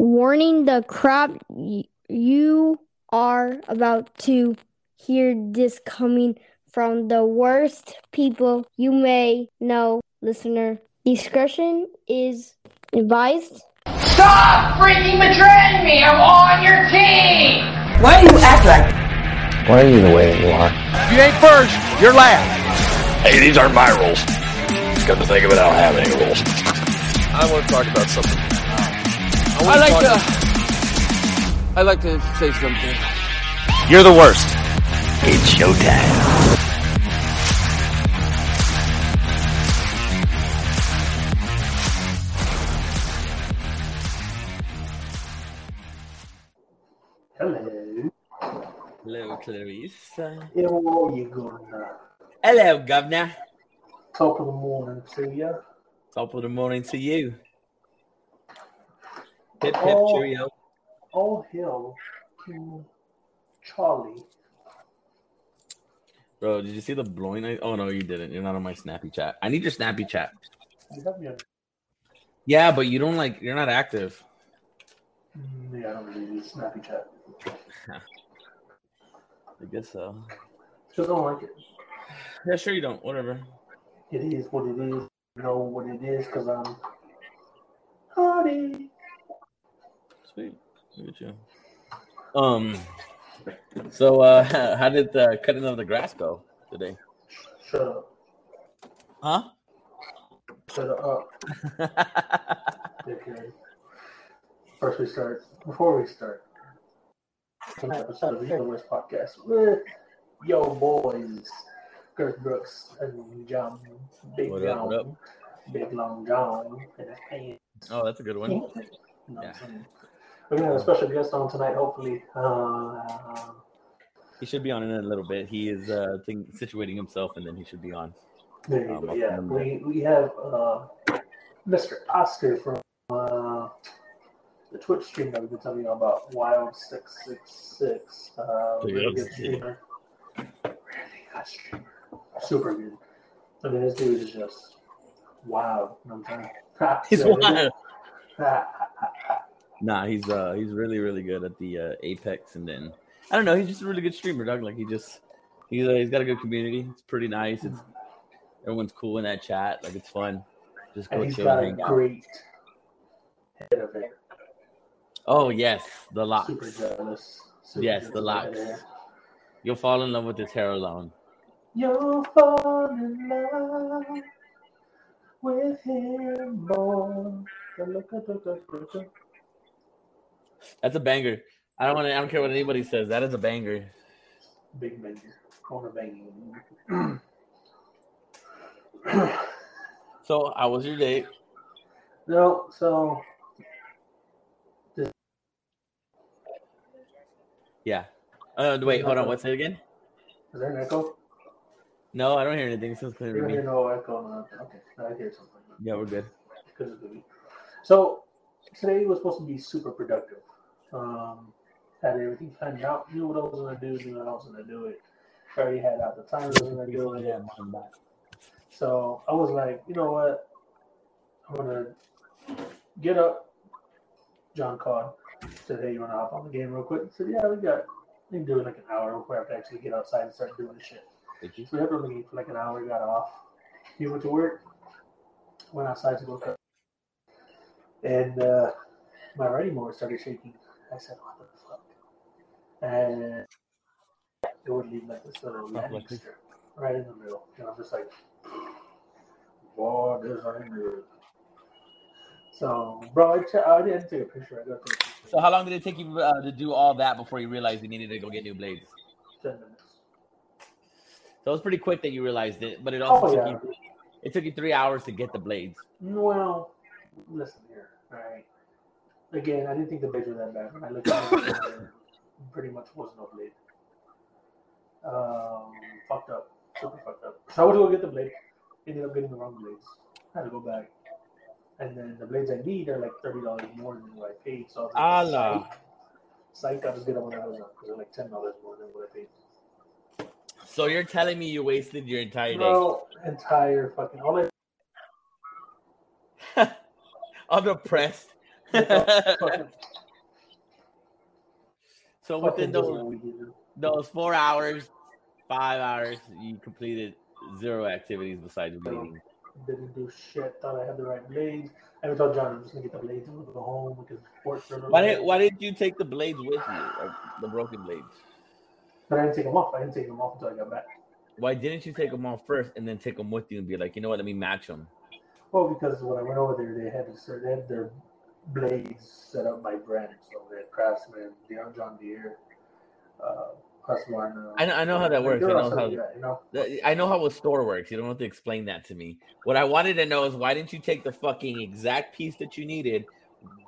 Warning the crap y- you are about to hear this coming from the worst people you may know, listener. Discretion is advised. Stop freaking betraying me! I'm on your team! Why do you act like Why are you the way that you are? If you ain't first, you're last. Hey, these aren't my rules. Come to think of it, I don't have any rules. I want to talk about something. I like to. I like to say something. You're the worst. It's showtime. Hello. Hello, Clarice. How are you going? Hello, Governor. Top of the morning to you. Top of the morning to you. Hip hip Oh. cheerio. All hail to Charlie. Bro, did you see the blowing? I- oh no, you didn't. You're not on my snappy chat. I need your snappy chat. You have me on- Yeah, but you don't like. You're not active. Mm, Yeah, I don't really use Snappy Chat. I guess so. Just don't like it. Yeah, sure you don't. Whatever. It is what it is. You know what it is because I'm Hardy. Look at you. Um. So, uh, how did the cutting of the grass go today? Shut up. Huh? Shut up. Okay. First we start. Before we start, episode of the Universe Podcast with yo boys, Kirk Brooks and John, Big What John, up? Big Long John, and his pants. Oh, that's a good one. Yeah. We're gonna have a special guest on tonight, hopefully. Uh, He should be on in a little bit. He is uh think, situating himself, and then he should be on. there Um, Yeah, we we have uh, Mr. Oscar from uh, the Twitch stream that we've been telling you about, Wild Six Six Six. Uh, really good streamer. Really good streamer. Super good. I mean, this dude is just wow. You know what I'm saying? He's wild. wild. Nah, he's uh he's really really good at the uh, Apex, and then I don't know, he's just a really good streamer, dog. Like he just he's uh, he's got a good community. It's pretty nice. It's everyone's cool in that chat. Like it's fun. Just go and he's chill got and a hang out. great head of hair. Oh yes, the locks. Super jealous. Super Yes, jealous the locks. You'll fall in love with his hair alone. You'll fall in love with him more. That's a banger. I don't want to. I don't care what anybody says. That is a banger. Big banger. Corner banging. So, how was your date? no, so Yeah. Uh, wait, hold on. What's it again? is there an echo? No, I don't hear anything. It Sounds clear You to me. no echo. Okay, I hear something. Yeah, we're good. Because of the So today was supposed to be super productive. Um, had everything planned out. Knew what I was gonna do. Knew how I was gonna do it. Already had out the time I was gonna do it. So I was like, you know what? I'm gonna get up. John called. Said, hey, you wanna hop on the game real quick? I said, yeah, we got we can do it like an hour before I have to actually get outside and start doing the shit. Did you? So we had on the game for like an hour, got off. He went to work, went outside to go cut. And uh, my writing board started shaking. I said, what the fuck? And it would leave like this little landing like this. strip right in the middle. And I'm just like, this ain't good. So, bro, I, ch- I didn't take a picture. I got a picture. So, how long did it take you uh, to do all that before you realized you needed to go get new blades? 10 minutes. So it was pretty quick that you realized it, but it also Oh, took yeah. you it took you three hours to get the blades. Well, listen here, all right. Again, I didn't think the blades were that bad. I looked at it, pretty much was no blade. Um, fucked up, super fucked up. So I went to go get the blade. Ended up getting the wrong blades. had to go back, and then the blades I need are like thirty dollars more than what I paid. So I was like, Allah. psych, just get them on Amazon because they're like ten dollars more than what I paid. So you're telling me you wasted your entire day? Entire fucking all I I'm depressed. So within those those four hours, five hours, you completed zero activities besides reading. Didn't do shit. Thought I had the right blades. I even told John I'm just gonna get the blades and we'll go home. We can sport for Why did why did you take the blades with you, like the broken blades? But I didn't take them off. I didn't take them off until I got back. Why didn't you take them off first and then take them with you and be like, you know what, let me match them? Well, because when I went over there, they had this, they had their blades set up by brand. So they had Craftsman, John John Deere, uh, Husqvarna. I know, I know how that works. I know how yeah, you know. I know how a store works. You don't have to explain that to me. What I wanted to know is why didn't you take the fucking exact piece that you needed,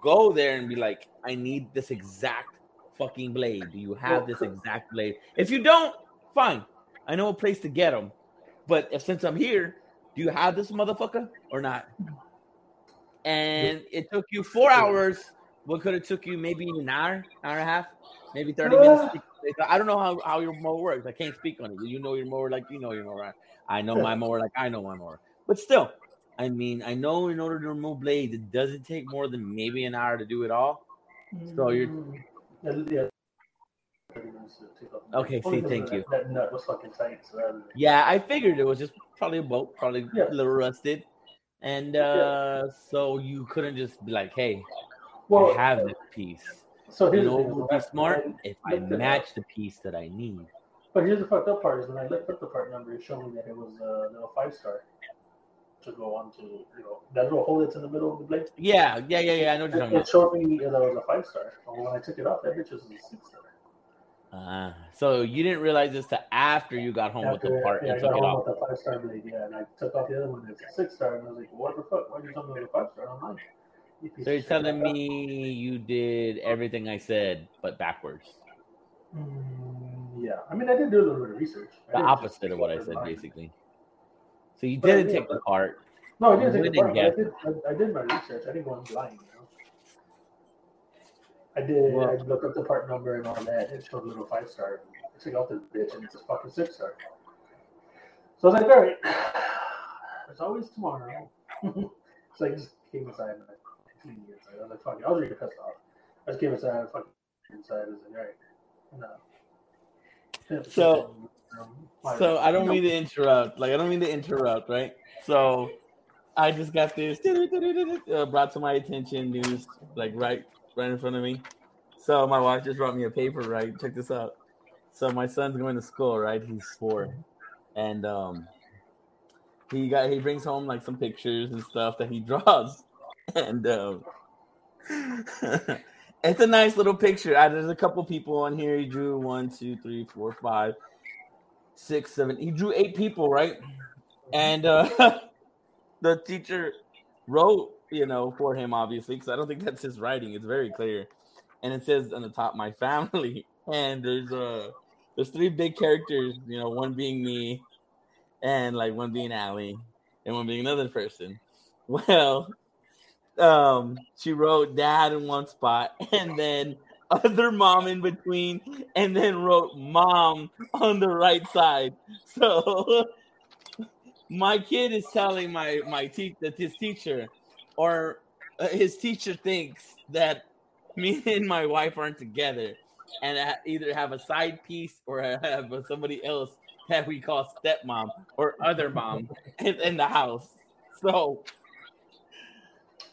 go there and be like, I need this exact fucking blade. Do you have this exact blade? If you don't, fine. I know a place to get them. But if since I'm here, do you have this motherfucker or not? And it took you four hours. What could have took you maybe an hour, hour and a half, maybe 30 minutes? I don't know how, how your mower works. I can't speak on it. You know your mower like you know your mower. I know my mower like I know my mower. But still, I mean, I know in order to remove blades, it doesn't take more than maybe an hour to do it all. So you're Mm, yeah, 30 minutes to take off. Okay, see, thank you. That nut was fucking tight. So rather than- yeah, I figured it was just probably a boat, probably a little rusted. And uh so you couldn't just be like, hey, well, I have this piece. so You know would be smart if I looked it up- match the piece that I need. But here's the fucked up part is when I looked up the part number, it showed me that it was uh, a little five star to go on to you know that little hole that's in the middle of the blade. Yeah, yeah, yeah, yeah. I know what you're talking It, about. it showed me that it was a five star. But when I took it off, that bitch was a six star. Uh, so you didn't realize this till after you got home with the After- part yeah, and took it home off. with the five star blade. Yeah, and I took off the other one. It's a six star, and I was like, what the fuck? Why did you tell me it was a five star online? You So you're telling me you did everything I said, but backwards. Mm, yeah, I mean, I did do a little bit of research. I The opposite of what I said, blind. basically. So you But didn't did, take the part. No, I didn't take the part, I did. I, I did my research. I didn't go in blind. I did. Well- I looked up the part number and all that. It showed a little five star. I took out this bitch and it's a fucking six star. So I was like, all right, there's always tomorrow. so I just came inside and I cleaned the inside. I was like, fuck it. I was really pissed off. I just came inside and fucking inside. I was like, all right, no. So- Um, So I don't mean to interrupt. Like I don't mean to interrupt, right? So I just got this uh, brought to my attention news, like right, right in front of me. So my wife just brought me a paper. Right, check this out. So my son's going to school. Right, he's four, and um, he got he brings home like some pictures and stuff that he draws, and um, it's a nice little picture. Uh, There's a couple people on here. He drew one, two, three, four, five six, seven. He drew eight people, right? And uh, the teacher wrote, you know, for him, obviously, because I don't think that's his writing. It's very clear, and it says on the top, "My family." And there's uh, there's three big characters, you know, one being me, and like one being Allie, and one being another person. Well, um, she wrote dad in one spot, and then other mom in between, and then wrote mom on the right side. So my kid is telling my my te- that his teacher or uh, his teacher thinks that me and my wife aren't together and I either have a side piece or I have somebody else that we call stepmom or other mom in, the house. So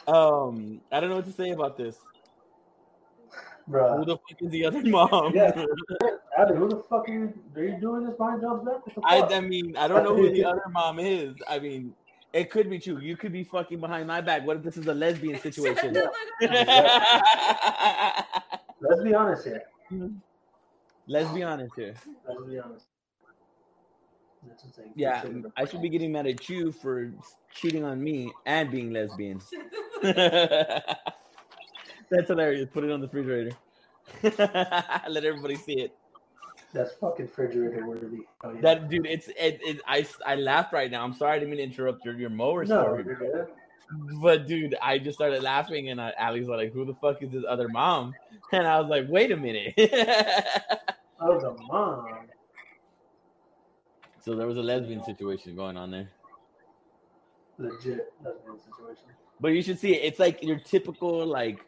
um I don't know what to say about this. Who the fuck is the other mom? Yeah. Adam, who the fuck are you, are you doing this behind John's back? I. I mean, I don't know who the other mom is. I mean, it could be true. You could be fucking behind my back. What if this is a lesbian situation? Oh Let's be honest here. Let's be honest here. Let's be honest. Yeah, I should be getting mad at you for cheating on me and being lesbian. That's hilarious. Put it on the refrigerator. Let everybody see it. That's fucking refrigerator worthy. Oh, yeah. That dude, it's it, it. I I laugh right now. I'm sorry, I didn't mean to interrupt your your mower no, story. you're good. But dude, I just started laughing, and uh, Ali's like, "Who the fuck is this other mom?" And I was like, "Wait a minute." Oh, the mom. so there was a lesbian situation going on there. Legit lesbian situation. But you should see it. It's like your typical like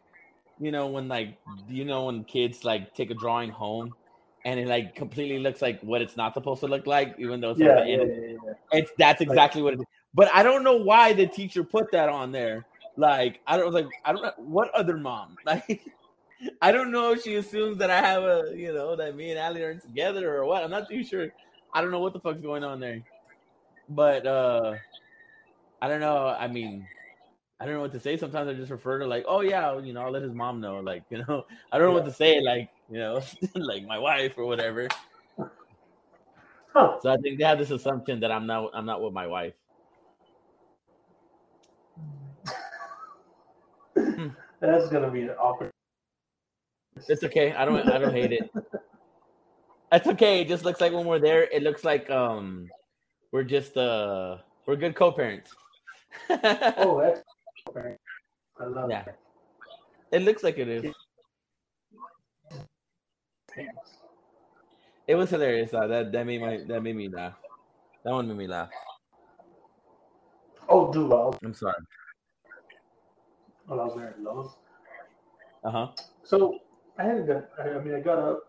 you know, when like you know when kids like take a drawing home and it like completely looks like what it's not supposed to look like, even though it's Yeah, like yeah, yeah, yeah. It's that's exactly what it is. But I don't know why the teacher put that on there. Like I don't like I don't know what other mom like. I don't know if she assumes that I have a you know that me and Allie are together or what. I'm not too sure. I don't know what the fuck's going on there. But uh I don't know. I mean, I don't know what to say. Sometimes I just refer to like, oh yeah, you know, I'll let his mom know. Like, you know, I don't know what to say. Like, you know, like my wife or whatever. Huh. So I think they have this assumption that I'm not I'm not with my wife. That's gonna be an awkward. It's okay. I don't I don't hate it. That's okay. It just looks like when we're there, it looks like um we're just uh we're good co-parents. Oh, that's. okay. I love Yeah. that. it looks like it is. Thanks. It was hilarious. Uh, that that made my that made me laugh. That one made me laugh. Oh, dude, while I'm sorry. while I was there at Lowe's. Uh huh. So I had to. I mean, I got up,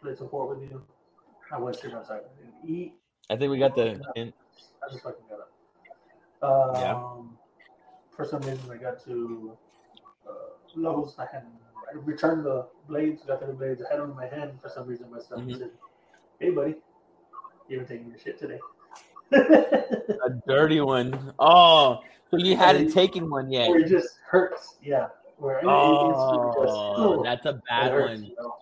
played support with you. I went straight outside and eat. I think we got the. In, I just fucking got up. Um, Yeah. For some reason, I got to uh, Lowe's. I had I returned the blades. Got the blades. I had them in my hand. For some reason, my son Mhm. said, "Hey, buddy, you haven't taken your shit today." a dirty one. Oh, so you hadn't taken one yet. Where it just hurts. Yeah. Where it- just, Oh, that's a bad hurts, one. you know?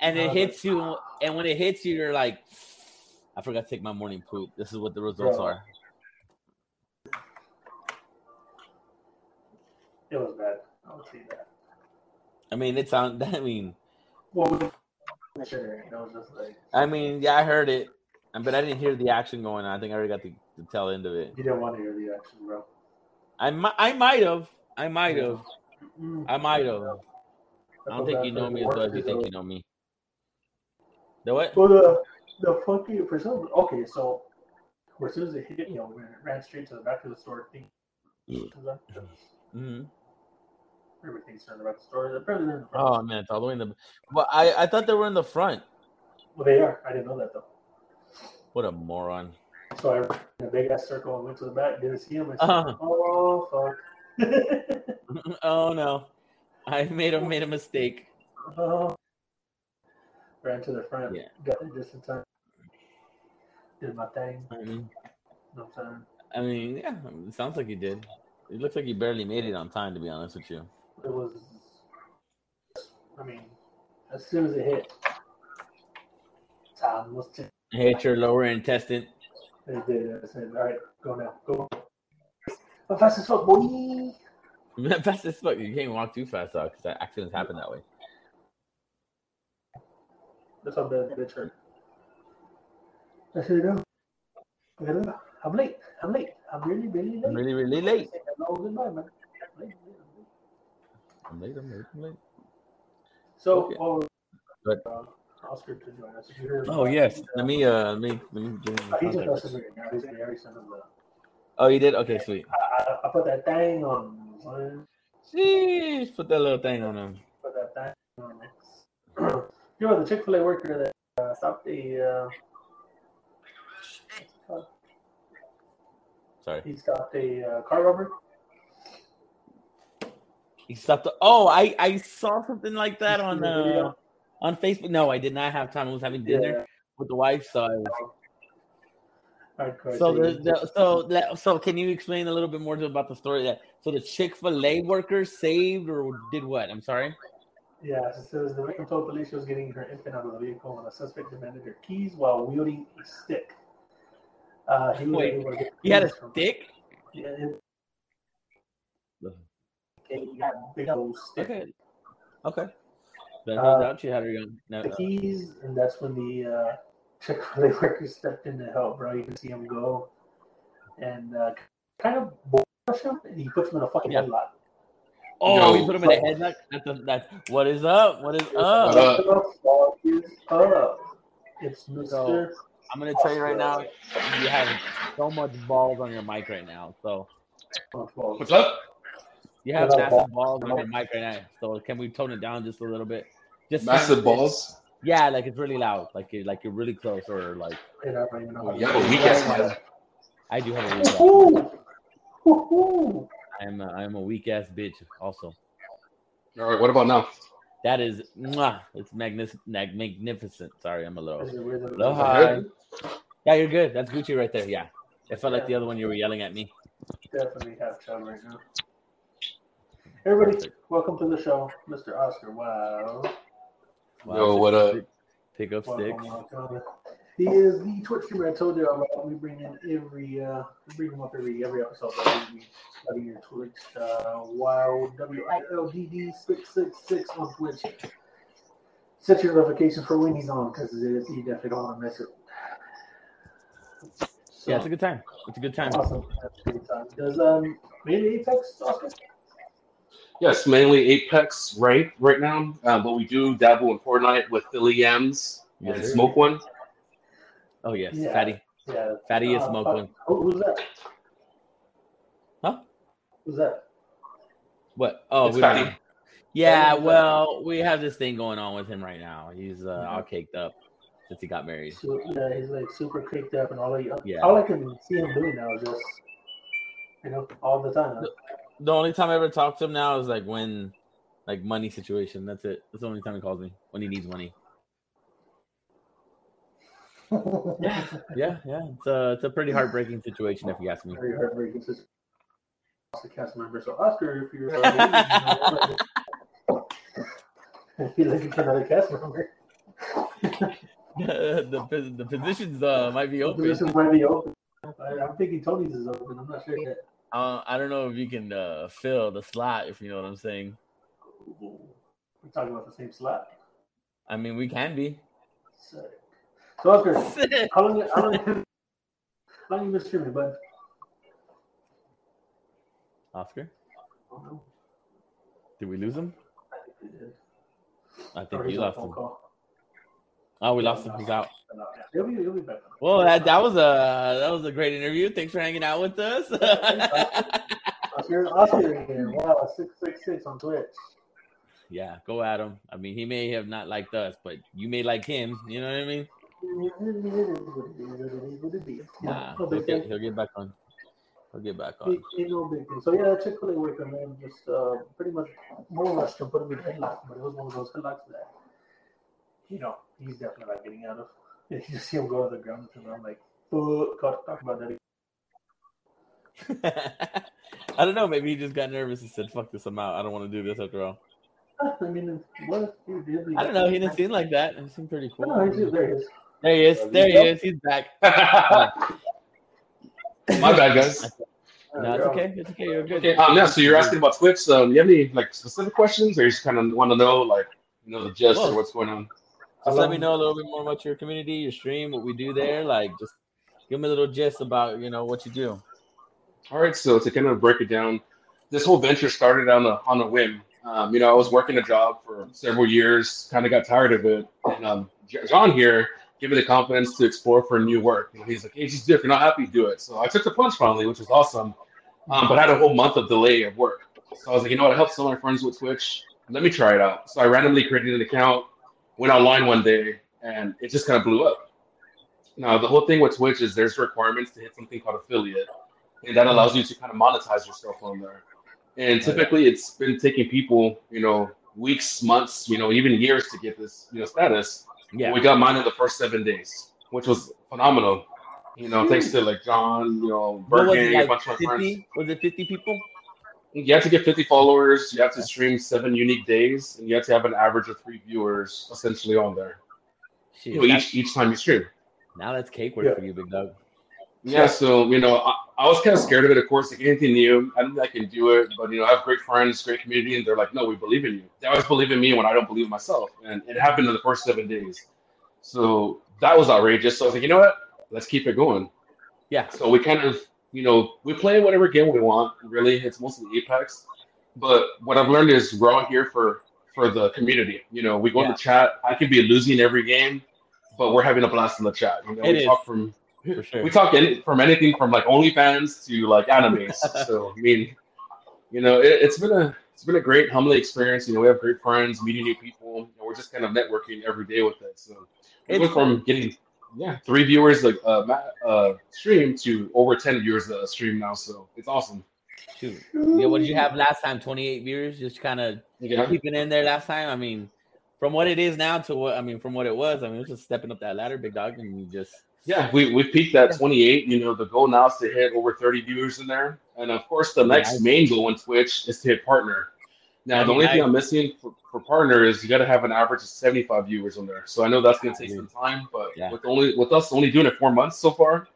And it Uh, hits you, and when it hits you, you're like, I forgot to take my morning poop. This is what the results Bro. are. It was bad. I would say that. I mean, it sound. I mean, Well, with the sugar, it was just like I mean, yeah, I heard it, um, but I didn't hear the action going on. I think I already got the, the tail end of it. you didn't want to hear the action, bro. I might, I might have, I might have. I might have. I don't think you know me as well as you think you know me. The what? Well, the the fucking for some okay, so as soon as it hit, you know, we ran straight to the back of the store. Thing, hmm everything's turned about the store. The president in the front. Oh man, it's all the way in the. Well, I I thought they were in the front. Well, they are. I didn't know that though. What a moron. So I ran a big ass circle and went to the back. Didn't see him. I said, Uh-huh. Oh fuck. oh no, I made a made a mistake. oh. Ran to the front. Yeah. Got there just in time. Did my thing. I mean, You know what I'm? I mean, yeah, it sounds like you did. It looks like you barely made it on time, to be honest with you. It was. I mean, as soon as it hit, time was. Hit your lower intestine. They did. I said, "All right, go now, go." But fast as fuck, boy. fast as fuck. You can't even walk too fast though, because accidents happen that way. That's how bad the bitch hurt. I said, oh, "No, "Go." I'm late. I'm late. I'm really, really late." I'm really, really late. Hello, oh, goodbye, man. I'm late, I'm late, I'm late. So, Okay. oh, Good. uh, Oscar to join us. Oh yes. Let me uh let me let me get in Uh, he just messaged me now. He's gonna already send him the. Oh, you did? Okay, sweet. I, I, I put that thing on. son. Jeez, put that little thing on him. Put that thing on. you know the Chick Fil A worker that uh, stopped the. Uh, Sorry. he stopped a uh, car robber. He stopped. The, oh, I I saw something like that You on uh on Facebook. No, I did not have time. I was having dinner Yeah. with the wife, so I was Hardcore So the, the so so can you explain a little bit more about the story that so the Chick Fil A worker saved or did what? I'm sorry. Yeah, it says the victim told police she was getting her infant out of the vehicle when a suspect demanded her keys while wielding a stick. Uh, he Wait, able to get He had a stick. Yeah, it, he got big old stick. Okay. Okay. That Uh, turns out she had her gun. No, The keys, and that's when the uh, Chick Fil A worker stepped in to help, bro. You can see him go and uh, kind of push him, and he puts him in a fucking Yeah. headlock. oh, Yo. we put him in a headlock. That's a, that's what is up. What is up? up? What the fuck up? It's Mr. So- I'm gonna tell you right now, you have so much balls on your mic right now. So What's up? You have massive ball. balls on your mic right now. So can we tone it down just a little bit? Just Massive balls. Yeah, like it's really loud. Like you're like you're really close or like And I don't even know how to You have a weak ass mic. I do have a weak ass. Woohoo! Woohoo! I'm a, I'm a weak ass bitch also. All right, what about now? That is mwah, it's magnificent magnificent. Sorry, I'm a little Is it weird that- little high. Yeah, you're good. That's Gucci right there. Yeah. It felt like the other one you were yelling at me. Definitely have chug right now. Everybody, Perfect. welcome to the show, Mr. Oscar. Wow. Wow, Yo, what up? Pick up sticks. Welcome, welcome. He is the Twitch streamer I told you about. We bring in every, uh, we bring him up every every episode. That we study your Twitch. Uh, wow, W I L D D six six six on Twitch. Set your notifications for when he's on because you definitely don't want to miss it. So, Yeah, it's a good time. It's a good time. awesome. That's a good time. Does um maybe Apex Oscar? Yes, mainly Apex right right now, uh, but we do dabble in Fortnite with Philly M's Yes, and. Smoke One. Oh yes, Yeah. fatty. Yeah. Fatty is Uh, smoke fuck. one. Who, who's that? Huh? Who's that? What? Oh, It's we don't fatty. Yeah, Fatty is well, we have this thing going on with him right now. He's uh, all caked up since he got married. So, yeah, he's like super caked up and all that. Yeah. All I can see him doing now is just, you know, all the time. The only time I ever talk to him now is like when, like money situation. That's it. That's the only time he calls me when he needs money. Yeah, yeah, yeah. It's a it's a pretty heartbreaking situation if you ask me. Very heartbreaking. Lost a cast member. So Oscar, if you're, uh, you feel like you another cast member. the the positions uh, might be open. This might be open. I, I'm thinking Tony's is open. I'm not sure yet. Uh, I don't know if you can uh, fill the slot if you know what I'm saying. We're talking about the same slot. I mean, we can be. Sick. So Oscar, how long? How long? How long you been streaming, bud? Oscar, I don't know. did we lose him? I think we did. I think Or we he's on lost phone him. call. Oh, we lost him. He's out. He'll be, he'll be back. Well, that, that was a that was a great interview. Thanks for hanging out with us. Oscar, Oscar here. Wow, six six six on Twitch. yeah, go at him. I mean, he may have not liked us, but you may like him. You know what I mean? Nah, he'll get, he'll get back on. He'll get back on. Ain't- no big thing. So yeah, Chick Fil A worker man just uh, pretty much more or less to put him in headlock, but it was one of those headlocks that you know he's definitely not getting out of. You just see him go to the ground, and I'm like, "Fuck, talk, talk about that." I don't know. Maybe he just got nervous and said, "Fuck this, I'm out. I don't want to do this after all." I mean, what? He did, I don't know. He didn't seem like that. He seemed pretty cool. No, he's, there he is. There he is. There he is. He's back. My bad, guys. No, it's okay. It's okay. You're good. Okay, um, yeah. So you're asking about Twitch. Um, you have any like specific questions, or you just kind of want to know, like, you know, the gist Well, or what's going on? Just let me know a little bit more about your community, your stream, what we do there. Like, just give me a little gist about you know what you do. All right, so to kind of break it down, this whole venture started on a on a whim. Um, you know, I was working a job for several years, kind of got tired of it, and um, John here gave me the confidence to explore for new work. And he's like, "Hey, just do it. If you're not happy, do it." So I took the plunge finally, which was awesome, um, but I had a whole month of delay of work. So I was like, you know what? I helped some of my friends with Twitch. Let me try it out. So I randomly created an account, went online one day, and it just kind of blew up. Now the whole thing with Twitch is there's requirements to hit something called affiliate and that allows you to kind of monetize yourself on there. And typically, it's been taking people, you know, weeks, months, you know, even years to get this, you know, status. Yeah. We got mine in the first seven days, which was phenomenal. You know, thanks hmm. to like John, you know, What was it, Bergen, a like bunch of my friends. 50? Was it 50 people? You have to get 50 followers. You have to stream seven unique days, and you have to have an average of three viewers essentially on there. Shit, You know, each each time you stream. now that's cake work Yeah. for you, big dog. Yeah, so you know, I, I was kind of scared of it. Of course, like anything new, I don't think I can do it. But you know, I have great friends, great community, and they're like, "No, we believe in you." They always believe in me when I don't believe in myself, and it happened in the first seven days. So that was outrageous. So I was like, you know what? Let's keep it going. Yeah. So we kind of, you know, we play whatever game we want. Really, it's mostly Apex. But what I've learned is we're all here for for the community. You know, we go in the chat. I could be losing every game, but we're having a blast in the chat. You know, It we is. talk from For sure. we talk any, from anything from like OnlyFans to like animes. so I mean, you know, it, it's been a it's been a great humbling experience. You know, we have great friends, meeting new people. Know, we're just kind of networking every day with it. So we went from getting yeah three viewers like uh, ma- uh stream to over ten viewers a stream now. So it's awesome. Shoot. Yeah, what did you have last time? 28 viewers, just kind of Yeah. keeping in there last time. I mean, from what it is now to what I mean, from what it was, I mean, it was just stepping up that ladder, big dog, and you just Yeah, we we peaked at 28. You know, the goal now is to hit over 30 viewers in there, and of course, the next Nice. main goal on Twitch is to hit partner. Now, That'd the be only thing. I'm missing for, for partner is you got to have an average of 75 viewers on there. So I know that's going to take some time, but Yeah. with only with us only doing it four months so far,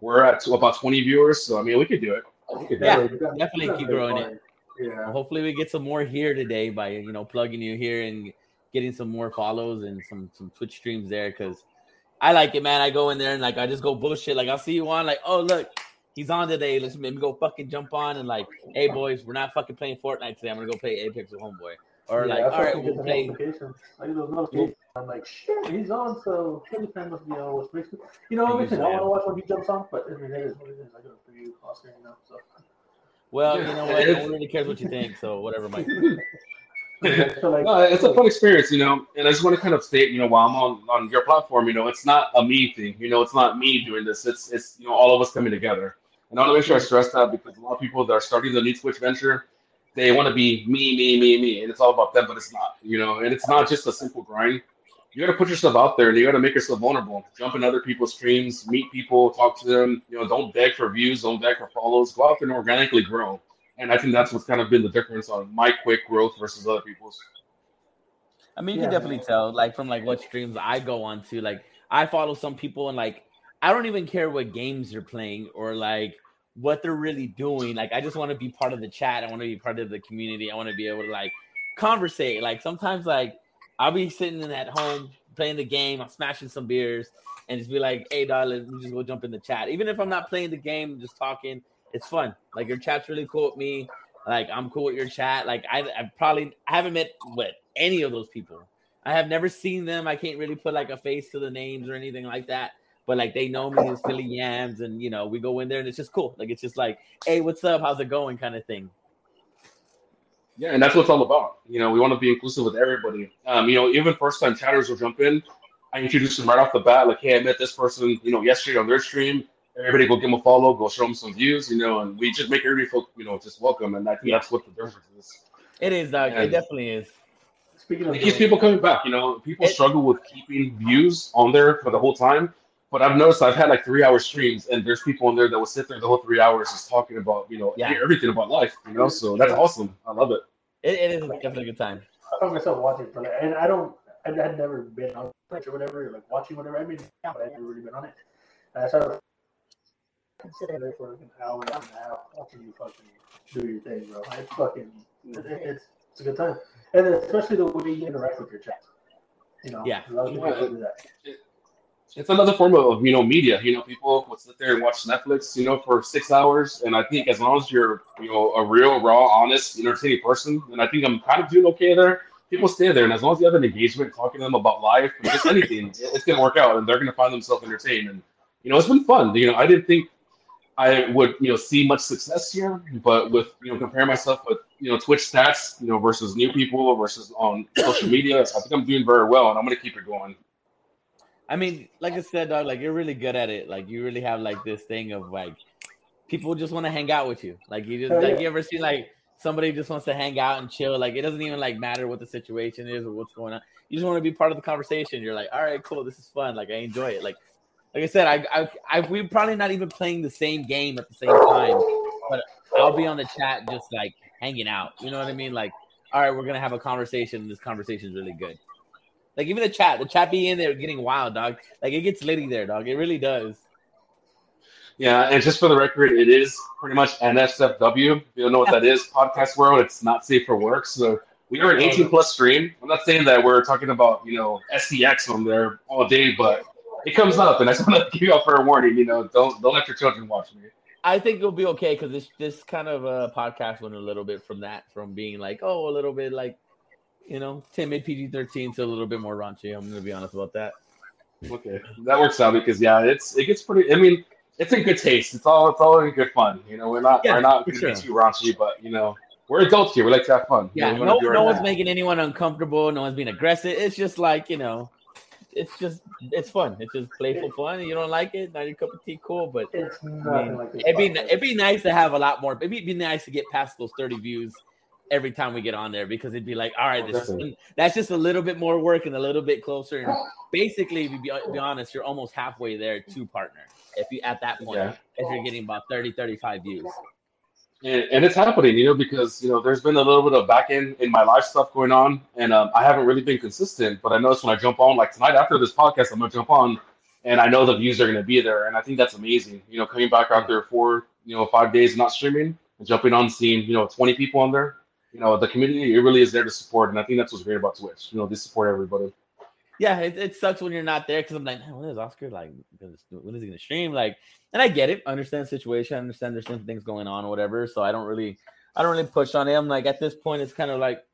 we're at about 20 viewers. So I mean, we could do it. We could do Yeah, it. we definitely keep big growing it. Yeah. Well, hopefully we get some more here today by you know plugging you here and getting some more follows and some some Twitch streams there because I like it, man. I go in there and like I just go bullshit. Like I'll see you on, like oh look, he's on today. Let's maybe go fucking jump on and like, hey boys, we're not fucking playing Fortnite today. I'm gonna go play Apex with homeboy. Or Yeah, like, that's all why right, I we'll get the play. notifications. I get those notifications. I'm like, shit, he's on, so Kelly fan must be on. Which makes me, you know, Thank makes you, me, I want to watch when he jumps on, but I mean, it is what it is. I do it for you, Oscar, you know. So Well, Yeah, you know what? No one really cares what you think, so whatever, Mike. I feel like, No, it's a fun experience, you know. And I just want to kind of state, you know, while I'm on, on your platform, you know, it's not a me thing. You know, it's not me doing this. It's it's you know all of us coming together. And I want to make sure I stress that because a lot of people that are starting the new Twitch venture, they want to be me, me, me, me, and it's all about them, but it's not. You know, and it's not just a simple grind. You got to put yourself out there, and you got to make yourself vulnerable. Jump in other people's streams, meet people, talk to them. You know, don't beg for views, don't beg for follows. Go out there and organically grow. And I think that's what's kind of been the difference on my quick growth versus other people's. I mean, you Yeah. can definitely tell, like from like what streams I go on to. Like, I follow some people, and like, I don't even care what games they're playing or like what they're really doing. Like, I just want to be part of the chat. I want to be part of the community. I want to be able to like conversate. Like sometimes, like I'll be sitting in at home playing the game. I'm smashing some beers, and just be like, "Hey, dog, let me just go jump in the chat." Even if I'm not playing the game, just talking. It's fun. Like your chat's really cool with me. Like I'm cool with your chat. Like I, I probably I haven't met with any of those people. I have never seen them. I can't really put like a face to the names or anything like that. But like they know me as Philly Yams, and you know we go in there and it's just cool. Like it's just like, hey, what's up? How's it going? Kind of thing. Yeah, and that's what it's all about. You know, we want to be inclusive with everybody. Um, you know, even first time chatters will jump in. I introduce them right off the bat, like, hey, I met this person, you know, yesterday on their stream. Everybody go give them a follow, go show them some views, you know, and we just make everybody feel, you know, just welcome. And I think Yeah. that's what the difference is. It is, dog. Yeah. It definitely is. speaking of It keeps people coming back. You know, people It- struggle with keeping views on there for the whole time. But I've noticed I've had like three hour streams, and there's people in there that will sit there the whole three hours just talking about, you know, Yeah. everything about life, you know, so that's awesome. I love it. It, it is definitely a good time. I found myself watching for like, and I don't, I had never been on Twitch or whatever, like watching whatever. I mean, yeah, but I never really been on it. And I started sitting there for an hour and a half watching you fucking do your thing, bro. It's fucking, it, it's it's a good time, and especially the way you interact with your chat. You know, Yeah. It's another form of you know media. You know, people will sit there and watch Netflix, you know, for six hours, and I think as long as you're you know a real, raw, honest, entertaining person, and I think I'm kind of doing okay there. People stay there, and as long as you have an engagement, talking to them about life or just anything, it's gonna work out, and they're gonna find themselves entertained. And you know, it's been fun. You know, I didn't think I would you know see much success here, but with you know comparing myself with you know Twitch stats, you know versus new people versus on social media, I think I'm doing very well, and I'm gonna keep it going. I mean, like I said, dog, like you're really good at it. Like you really have like this thing of like people just want to hang out with you. Like you just Oh, like yeah. you ever see like somebody just wants to hang out and chill. Like it doesn't even like matter what the situation is or what's going on. You just want to be part of the conversation. You're like, all right, cool, this is fun. Like I enjoy it. Like like I said, I I, I we're probably not even playing the same game at the same time, but I'll be on the chat just like hanging out. You know what I mean? Like, all right, we're gonna have a conversation. This conversation is really good. Like even the chat, the chat be in there getting wild, dog. Like it gets litty there, dog. It really does. Yeah, and just for the record, it is pretty much NSFW. If you don't know what that is, podcast world, it's not safe for work. So we are an 18 plus stream. I'm not saying that we're talking about, you know, SCX on there all day, but it comes up, and I just want to give you all a fair warning. You know, don't don't let your children watch me. I think it'll be okay because this this kind of uh, podcast went a little bit from that, from being like, oh, a little bit like, you know, timid PG thirteen to a little bit more raunchy. I'm gonna be honest about that. Okay, that works out because yeah, it's it gets pretty. I mean, it's in good taste. It's all it's all in good fun. You know, we're not Yeah, we're not going to sure. be too raunchy, but you know, we're adults here. We like to have fun. You Yeah, know, no, no one's thing. making anyone uncomfortable. No one's being aggressive. It's just like you know, it's just it's fun. It's just playful fun. You don't like it, not your cup of tea, cool. But It's I mean, like it'd be it'd be nice to have a lot more. It'd be, it'd be nice to get past those thirty views every time we get on there because it'd be like, all right, Oh, this is, that's just a little bit more work and a little bit closer. And basically, to be, be honest, you're almost halfway there to partner. If you at that point, Yeah. if you're getting about 30, 35 views. and, and it's happening, you know, because you know there's been a little bit of back end in my life stuff going on, and um, I haven't really been consistent. But I notice when I jump on, like tonight after this podcast, I'm gonna jump on, and I know the views are gonna be there, and I think that's amazing. You know, coming back after four, you know, five days not streaming and jumping on, seeing you know 20 people on there, you know, the community it really is there to support, and I think that's what's great about Twitch. You know, they support everybody. yeah, it, it sucks when you're not there because I'm like, "Man, when is Oscar like? When is he gonna stream? Like, and I get it, I understand the situation, I understand there's some things going on or whatever. So I don't really, I don't really push on him. Like at this point, it's kind of like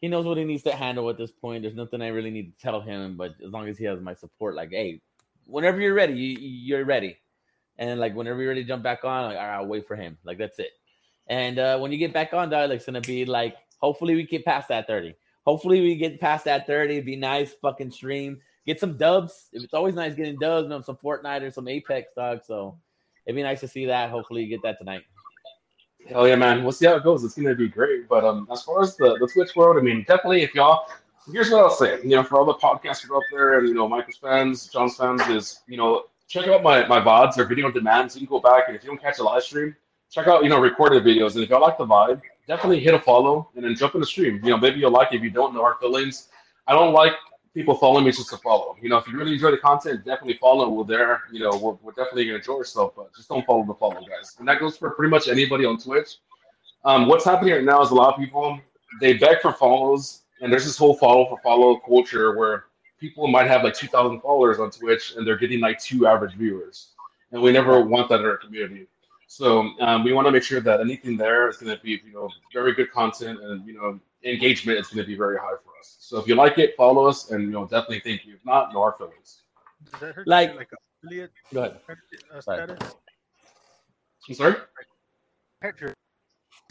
he knows what he needs to handle at this point. There's nothing I really need to tell him, but as long as he has my support, like, hey, whenever you're ready, you, you're ready, and like whenever you're ready to jump back on, like, all right, I'll wait for him. Like that's it. And uh, when you get back on, dog, it's gonna be like, hopefully we get past that thirty. Hopefully we get past that 30. It'd be nice fucking stream. Get some dubs. It's always nice getting dubs, know, some Fortnite or some Apex dog. So it'd be nice to see that. Hopefully you get that tonight. Hell yeah, man. We'll see how it goes. It's gonna be great. But um, as far as the, the Twitch world, I mean, definitely if y'all here's what I'll say, you know, for all the podcasters out there and you know, Michael's fans, John's fans, is you know, check out my, my VODs or video on demand. So you can go back and if you don't catch a live stream, check out, you know, recorded videos. And if y'all like the vibe, definitely hit a follow and then jump in the stream. You know, maybe you'll like it if you don't know our feelings. I don't like people following me just to follow. You know, if you really enjoy the content, definitely follow. We're there. You know, we're, we're definitely gonna enjoy yourself, but just don't follow the follow, guys. And that goes for pretty much anybody on Twitch. Um, what's happening right now is a lot of people they beg for follows, and there's this whole follow for follow culture where people might have like 2,000 followers on Twitch and they're getting like two average viewers, and we never want that in our community. So um, we want to make sure that anything there is going to be, you know, very good content and you know engagement is going to be very high for us. So if you like it, follow us, and you know definitely thank you. If not, no hard feelings. Does that hurt Like- you, like affiliate Go ahead. uh, Sorry. status? I'm sorry. Hurt your-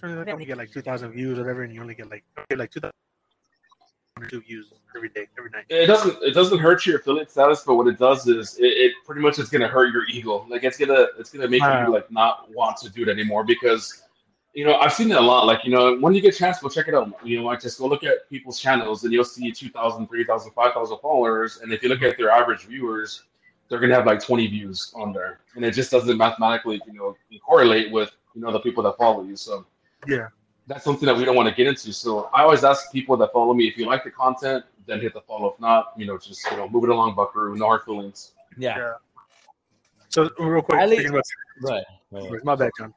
Like when you get like two thousand views, or whatever, and you only get like okay, like two thousand two views every day, every night. It doesn't. It doesn't hurt your affiliate status, but what it does is it, it pretty much is going to hurt your ego. Like it's gonna it's gonna make Wow. you like not want to do it anymore because you know I've seen it a lot. Like you know when you get a chance, go check it out. You know, like just go look at people's channels and you'll see 2,000, 3,000, 5,000 followers, and if you look at their average viewers, they're gonna have like 20 views on there, and it just doesn't mathematically you know correlate with you know the people that follow you. So Yeah. That's something that we don't want to get into. So I always ask people that follow me if you like the content, then hit the follow. If not, you know, just you know, move it along, Buckaroo. No hard feelings. Yeah. Yeah. So real quick, At least- speaking about Go ahead. Go my bad, John.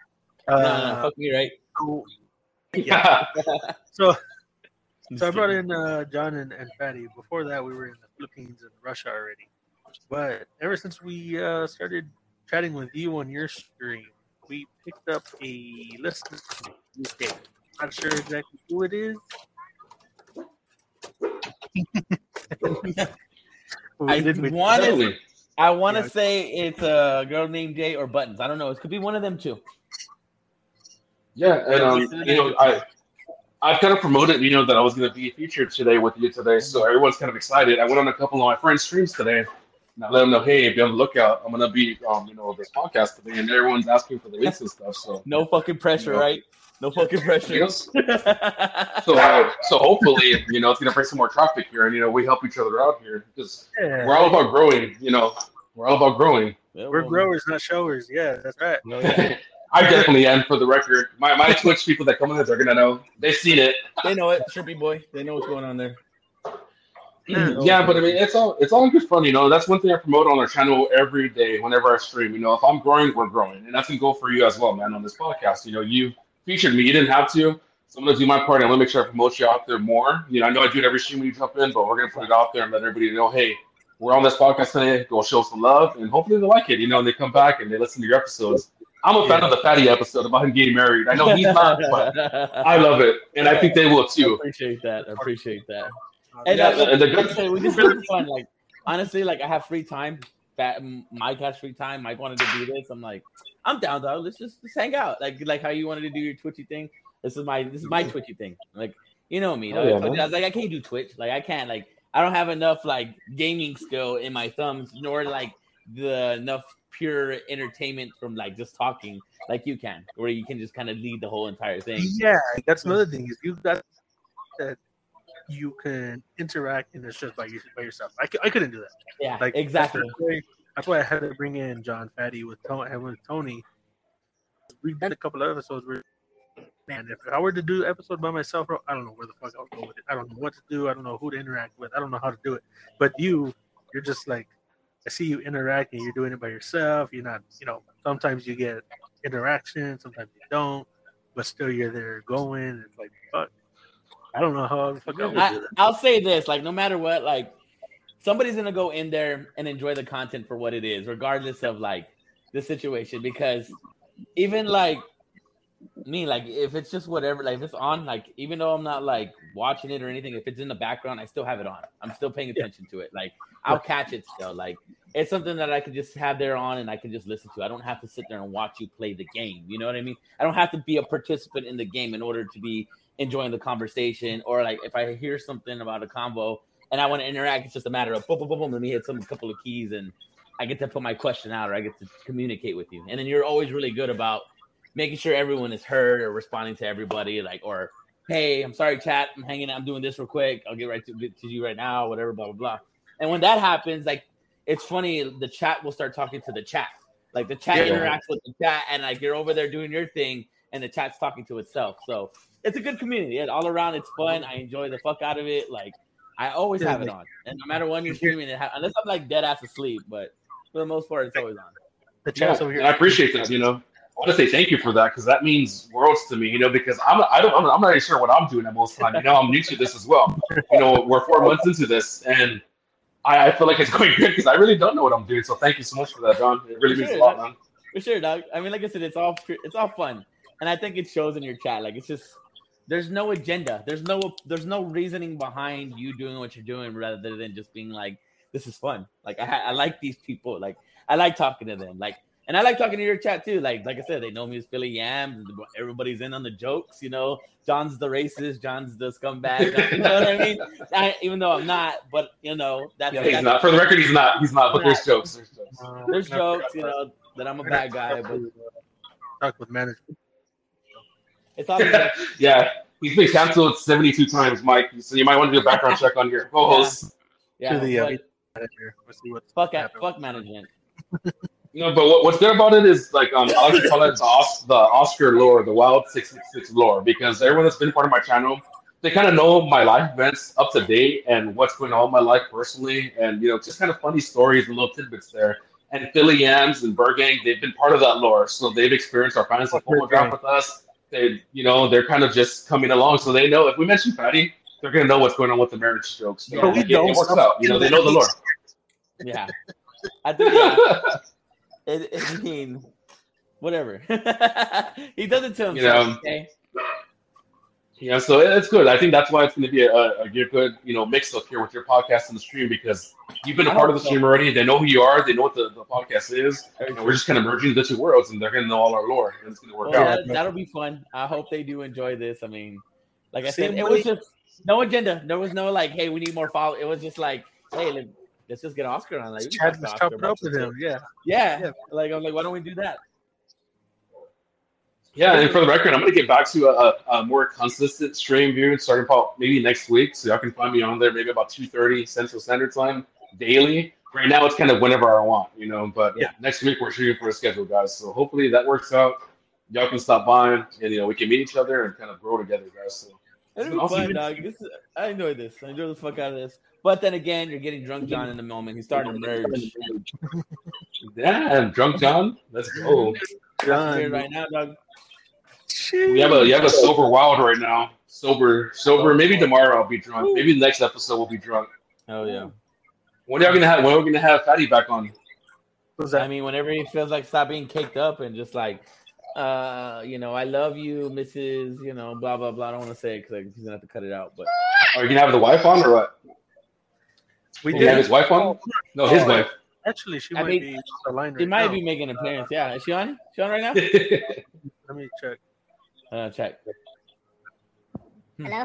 No, no, Uh, no, fuck me, right? so, Yeah. so, so I brought in uh, John and, and Fatty. Before that, we were in the Philippines and Russia already. But ever since we uh, started chatting with you on your stream, we picked up a listener. From the UK. Not sure exactly who it is. I did make- wanted- I want to Yeah. say it's a girl named Jay or Buttons. I don't know. It could be one of them too. Yeah, and um, you know, I I've kind of promoted, you know, that I was going to be featured today with you today, so everyone's kind of excited. I went on a couple of my friends' streams today, and I let them know, hey, be on the lookout. I'm going to be, um, you know, this podcast today, and everyone's asking for the links and stuff. So, No fucking pressure, No. right? No fucking pressure. you know, so uh, so hopefully, you know, it's going to bring some more traffic here, and you know, we help each other out here because Yeah. we're all about growing. You know, we're all about growing. Yeah, We're well, growers, not showers. Yeah, that's right. no, yeah. I definitely am for the record. My my Twitch people that come in, they're gonna know. They've seen it. They know it, Trippy boy. They know what's going on there. Yeah, but I mean, it's all it's all good fun, you know. That's one thing I promote on our channel every day, whenever I stream. You know, if I'm growing, we're growing, and that's gonna go for you as well, man. On this podcast, you know, you featured me. You didn't have to. So I'm gonna do my part, and I'm gonna make sure I promote you out there more. You know, I know I do it every stream when you jump in, but we're gonna put it out there and let everybody know, hey, we're on this podcast today. Go show some love, and hopefully they like it. You know, and they come back and they listen to your episodes. I'm a fan of the fatty episode about him getting married. I know he's not, but I love it, and I think they will I too. appreciate that. I appreciate that. And, Yeah, uh, and the good I we just have fun. Like honestly, like I have free time. That Mike has free time. Mike wanted to do this. I'm like, I'm down, though. Let's just let's hang out. Like like how you wanted to do your Twitchy thing. This is my this is my Twitchy thing. Like you know me. Oh, yeah, I, told you. I was like I can't do Twitch. Like I can't like I don't have enough like gaming skill in my thumbs, nor like the enough pure entertainment from like just talking like you can, where you can just kind of lead the whole entire thing. Yeah, that's another thing is you got that you can interact in the show by, your, by yourself. I, c- I couldn't do that. Yeah, Like exactly. That's why, that's why I had to bring in John Fatty with Tony. With Tony. We did a couple of episodes where, man, if I were to do episode by myself, bro, I don't know where the fuck I would go with it. I don't know what to do. I don't know who to interact with. I don't know how to do it. But you, you're just like, I see you interacting. You're doing it by yourself. You're not, you know. Sometimes you get interaction. Sometimes you don't. But still, you're there going. It's like, fuck. I don't know how the fuck I would do that. I'll say this: like, no matter what, like, somebody's gonna go in there and enjoy the content for what it is, regardless of like the situation. Because even like me, like, if it's just whatever, like, if it's on, like, even though I'm not like watching it or anything, if it's in the background, I still have it on. I'm still paying attention to it. Like, I'll catch it still. Like, it's something that I can just have there on and I can just listen to. I don't have to sit there and watch you play the game. You know what I mean? I don't have to be a participant in the game in order to be enjoying the conversation. Or like if I hear something about a combo and I want to interact, it's just a matter of boom, boom, boom, boom. Let me hit some couple of keys and I get to put my question out or I get to communicate with you. And then you're always really good about making sure everyone is heard or responding to everybody. Like, or hey, I'm sorry, chat. I'm hanging out. I'm doing this real quick. I'll get right to, get to you right now, whatever, blah, blah, blah. And when that happens, like it's funny, the chat will start talking to the chat. Like the chat Yeah. interacts with the chat, and like you're over there doing your thing, and the chat's talking to itself. So it's a good community. And all around, it's fun. I enjoy the fuck out of it. Like I always have it on, and no matter when you're streaming it, ha- unless I'm like dead ass asleep, but for the most part, it's always on. The Yeah, over here. I appreciate that. You know, I want to say thank you for that because that means worlds to me. You know, because I'm I don't I'm not, I'm not even sure what I'm doing at most time. You know, I'm new to this as well. You know, we're four months into this, and I, I feel like it's going good because I really don't know what I'm doing. So thank you so much for that, John. It really means a lot, man. For sure, dog. I mean, like I said, it's all it's all fun, and I think it shows in your chat. Like it's just there's no agenda. There's no there's no reasoning behind you doing what you're doing, rather than just being like, this is fun. Like I I like these people. Like I like talking to them. Like and I like talking to your chat too. Like like I said, they know me as Philly Yam. Everybody's in on the jokes. You know, John's the racist. John's the scumbag. You know what I mean? I, even though I'm not, but you know that's, Yeah, that's he's not. For the record, he's not. He's not. But there's jokes. There's jokes. Uh, there's and I forgot jokes. You know that I'm a bad guy, but talk with management. It's all. Yeah, he's been canceled 72 times, Mike. So you might want to do a background check on your co-host. Yeah, to the uh, but manager. Let's fuck at, fuck management. no, but what, what's good about it is like um, I like to call it the, Os- the Oscar lore, the Wild Six Six Six lore, because everyone that's been part of my channel, they kind of know my life events up to date and what's going on in my life personally, and you know, just kind of funny stories and little tidbits there. And Philly Yams and Burgang, they've been part of that lore, so they've experienced our fantasy football draft with us. They, you know, they're kind of just coming along, so they know if we mention Fatty, they're gonna know what's going on with the marriage jokes. So Yeah, we it, it works out. You know, they know the lore. Yeah, I think yeah, it, it, I mean, whatever. he does it to himself. You know, okay? Yeah, so it's good. I think that's why it's going to be a, a, a good, you know, mix up here with your podcast and the stream because you've been a part of the so. stream already. They know who you are. They know what the, the podcast is. And we're just kind of merging the two worlds, and they're going to know all our lore, and it's going to work Well, out. that, that'll be fun. I hope they do enjoy this. I mean, like I See, said, it was just no agenda. There was no like, hey, we need more follow. It was just like, hey, let, us just get Oscar on. Like, Chad talk was to chop Oscar it about up with him. Yeah. Yeah. Yeah. like I'm like, why don't we do that? Yeah, and for the record, I'm going to get back to a, a more consistent stream viewing starting about maybe next week. So y'all can find me on there maybe about 2.30 Central Standard Time daily. Right now, it's kind of whenever I want, you know. But Yeah. next week, we're shooting for a schedule, guys. So hopefully that works out. Y'all can stop by, and, you know, we can meet each other and kind of grow together, guys. So be awesome. fun, dog. This is, I enjoy this. I enjoy the fuck out of this. But then again, you're getting drunk, John, in the moment. He's starting to merge. Damn, drunk John. Let's go. John. Right now, dog. We have a you have a sober wild right now. Sober, sober. Maybe tomorrow I'll be drunk. Maybe the next episode we'll be drunk. Oh yeah. When are y'all gonna have? When are we gonna have Fatty back on? Who's that? I mean, whenever he feels like stop being caked up and just like, uh, you know, I love you, Mrs. You know, blah blah blah. I don't want to say it because he's gonna have to cut it out. But Are you gonna have the wife on or what? we Can you have his wife on? No, his Oh, wife. Actually, she I might mean, be the line right he might now. be making an appearance. Yeah, is she on? She on right now? Let me check. Uh, check. Hello?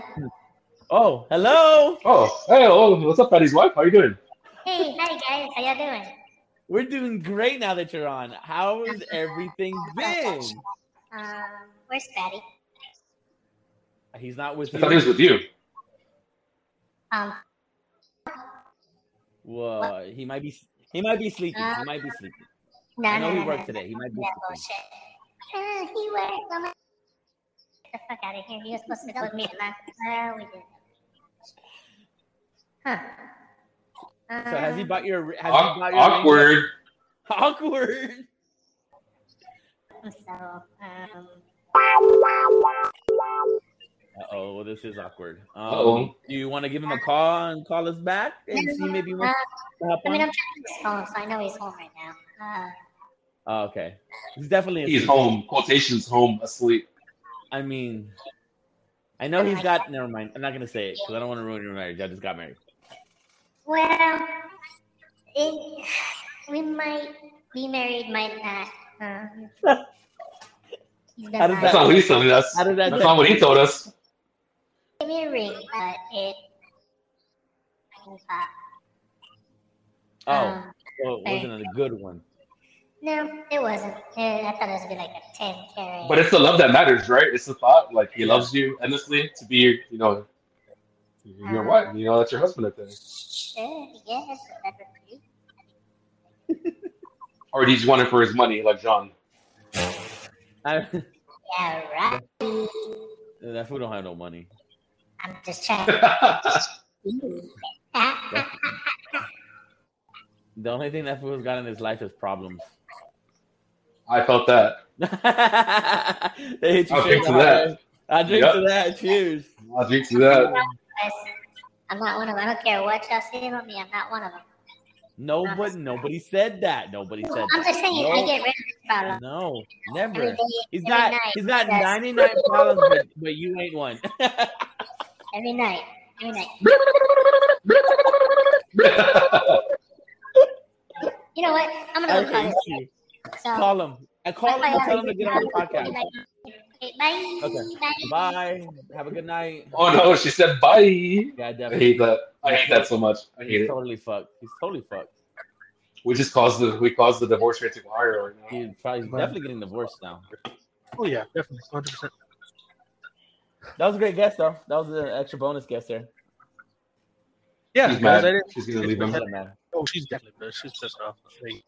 Oh, hello. Oh, hey, oh, what's up, Patty's wife? How you doing? Hey, hi guys. How y'all doing? We're doing great now that you're on. How has everything been? Um, where's Patty? He's not with I you. thought he was with you. Um, Whoa, he might be. He might be sleeping. Uh, He might be sleeping. no, I know no, he no, worked no, today. He might be That sleeping. bullshit. Uh, he worked. Oh my... Get the fuck out of here. He was supposed to go with me tonight. Well, we did. Huh. So has he Um, bought your? Has Awk- he bought your awkward. yet? Awkward. So, um, Uh oh, well, this is awkward. Um, Uh-oh. Do you want to give him a call and call us back and see maybe he uh, wants to hop I mean. I'm checking his phone, so I know he's home right now. Uh, Oh, okay, he's definitely. He's asleep. home. Quotations home asleep. I mean, I know he's got. Never mind. I'm not gonna say it because I don't want to ruin your marriage. I just got married. well, it, we might be married, might not. Um, he's been How does That's not what he's telling us. How did that? That's not what he told us. Give me a ring, but it. Uh, Oh, um, so it wasn't a good one. No, it wasn't. I thought it was gonna be like a ten carat. But it's the love that matters, right? It's the thought. Like he loves you endlessly to be, you know, your uh-huh. wife. You know, that's your husband at the end. Sure, yes, but Or do you want it for his money, like John? I, Yeah, right. that fool don't have no money. I'm just trying. The only thing that fool's got in his life is problems. I felt that. they hit you I'll straight drink in to that. heart. I'll drink Yep. to that. Cheers. I'll drink to that. I'm not one of them. I don't care what y'all say about me. I'm not one of them. Nobody, nobody said that. Nobody said I'm that. just saying, I get rid of this problem. No, Every never. day, He's every got night, he's got yes. 99 problems, but, but you ain't one. Every night. Every night. You know what? I'm gonna go call Okay, this. You- So, Call him. I call him and tell him to get on the podcast. Okay, bye. Okay. Bye. Have a good night. oh no, she said bye. Yeah, I hate that. I hate that so much. I hate He's it. totally fucked. He's totally fucked. We just caused the we caused the divorce rate to go higher right now. He's probably definitely getting divorced now. Oh yeah, definitely, hundred percent. That was a great guest, though. That was an extra bonus guest there. Yeah, She's mad. She's gonna leave him. Shut. Oh, she's definitely pissed. She's pissed off. Like,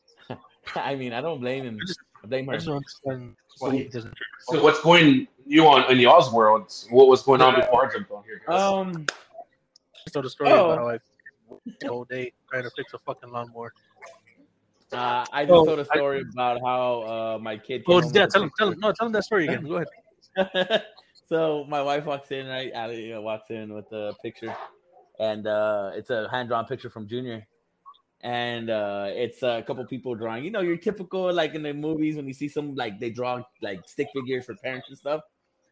I mean, I don't blame him. I blame I her. just don't why he doesn't. So what's going you on in y'all's world? What was going on before I jumped on here? guys? Um, Tell the story Oh. about how I worked the whole day trying to fix a fucking lawnmower. uh, I just Oh, told a I- story about how uh, my kid. Oh, came home yeah, tell him, tell him, no, tell him that story again. Go ahead. so my wife walks in, right? Ali walks in with the picture, and uh, it's a hand drawn picture from Junior, and uh, it's a couple people drawing. You know, your typical like in the movies when you see some like they draw like stick figures for parents and stuff.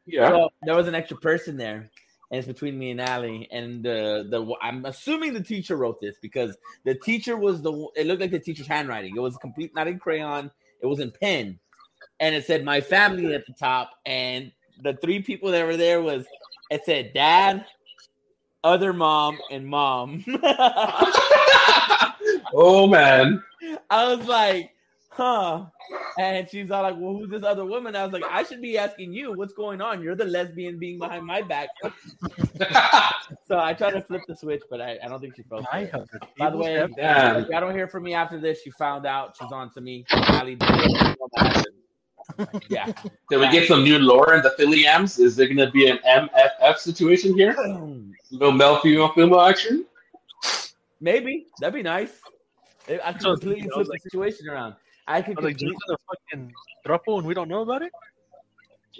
yeah. So there was an extra person there, and it's between me and Allie. And the the I'm assuming the teacher wrote this because the teacher was the it looked like the teacher's handwriting. It was complete, not in crayon. It was in pen, and it said my family at the top. And the three people that were there was it said dad, other mom, and mom. oh man. I was like, huh. And she's all like, well, who's this other woman? I was like, I should be asking you what's going on. You're the lesbian being behind my back. so I tried to flip the switch, but I, I don't think she felt it. By the way, tables Damn. if y'all don't hear from me after this, she found out. She's on to me. Allie did it. Yeah. Did we get some new lore in the Philly Ams? Is there gonna be an MFF situation here? Little male female female action? Maybe. That'd be nice. I could So, completely you know, flip like- the situation around. I could I was like, completely just fucking throuple and we don't know about it?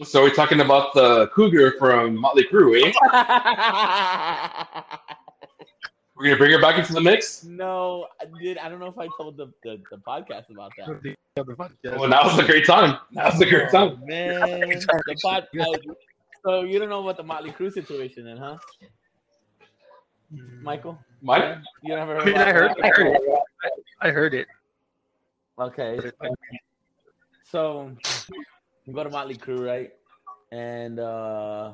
So we're talking about the cougar from Motley Crue, eh? We're gonna bring her back into the mix. No, I did. I don't know if I told the, the, the podcast about that. The other podcast. Well, now's a great time. Now's a great Oh, time. man, the pod, uh, so you don't know about the Motley Crue situation, then, huh, Michael? Mike? You never I heard? mean, I heard, that? I heard it. I, heard it. Okay, but it- like, so you go to Motley Crue, right? And uh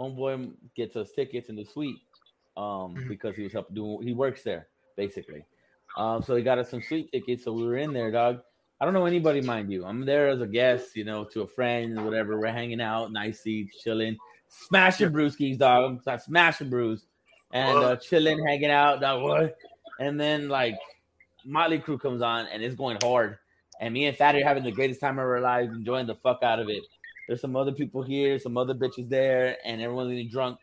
Homeboy gets us tickets in the suite um, Mhm. because he was helping do. He works there basically. Um, so he got us some suite tickets. So we were in there, dog. I don't know anybody, mind you. I'm there as a guest, you know, to a friend, whatever. We're hanging out, nice seats, chilling, smashing brewskis, dog. I'm smashing brews and uh, chilling, hanging out, dog. What? And then like Motley Crue comes on and it's going hard. And me and Fatty are having the greatest time of our lives, enjoying the fuck out of it. There's some other people here, some other bitches there, and everyone's getting drunk.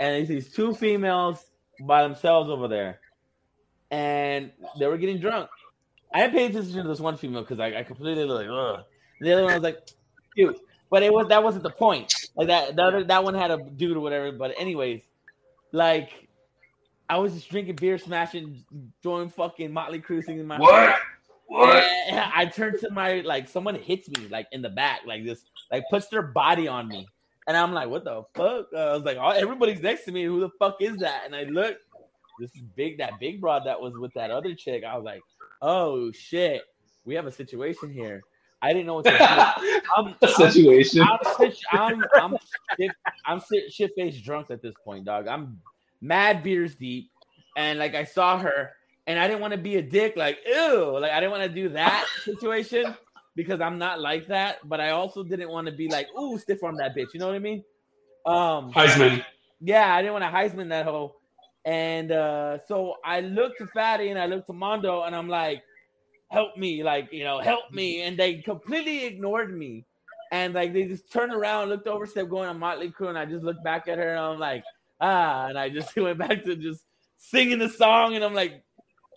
And there's these two females by themselves over there. And they were getting drunk. I pay attention to this one female because I, I completely like, ugh. The other one was like, cute. But it was that wasn't the point. Like that, other that one had a dude or whatever. But anyways, like I was just drinking beer, smashing, doing fucking Motley Crue singing my What? What? and I turned to my like someone hits me like in the back, like this, like puts their body on me. And I'm like, what the fuck? Uh, I was like, oh, everybody's next to me. Who the fuck is that? And I look, this is big, that big broad that was with that other chick. I was like, oh shit, we have a situation here. I didn't know what to do. I'm, A situation. I'm, I'm, I'm, I'm, shit, I'm shit faced drunk at this point, dog. I'm mad beers deep, and like I saw her, and I didn't want to be a dick, like ew, like I didn't want to do that situation because I'm not like that. But I also didn't want to be like, ooh, stiff arm that bitch. You know what I mean? Um, Heisman. yeah, I didn't want to Heisman that hoe. And uh, so I looked to Fatty and I looked to Mondo and I'm like, help me, like, you know, help me. And they completely ignored me. And like they just turned around, looked over, stepped going on Motley Crue, and I just looked back at her and I'm like, ah, and I just went back to just singing the song. And I'm like,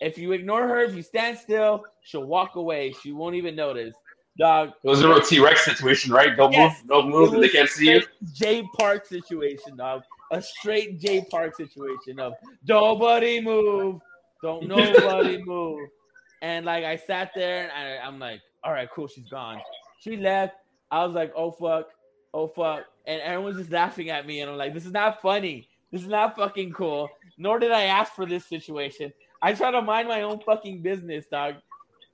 if you ignore her, if you stand still, she'll walk away. She won't even notice. Dog. It was a real T Rex situation, right? Don't Yes. move, don't move, they can't see you. J Park situation, dog. A straight J Park situation of nobody move, don't nobody move. And like I sat there and I, I'm like, all right, cool, she's gone. She left. I was like, oh fuck, oh fuck, and everyone's just laughing at me, and I'm like, this is not funny. This is not fucking cool. Nor did I ask for this situation. I try to mind my own fucking business, dog.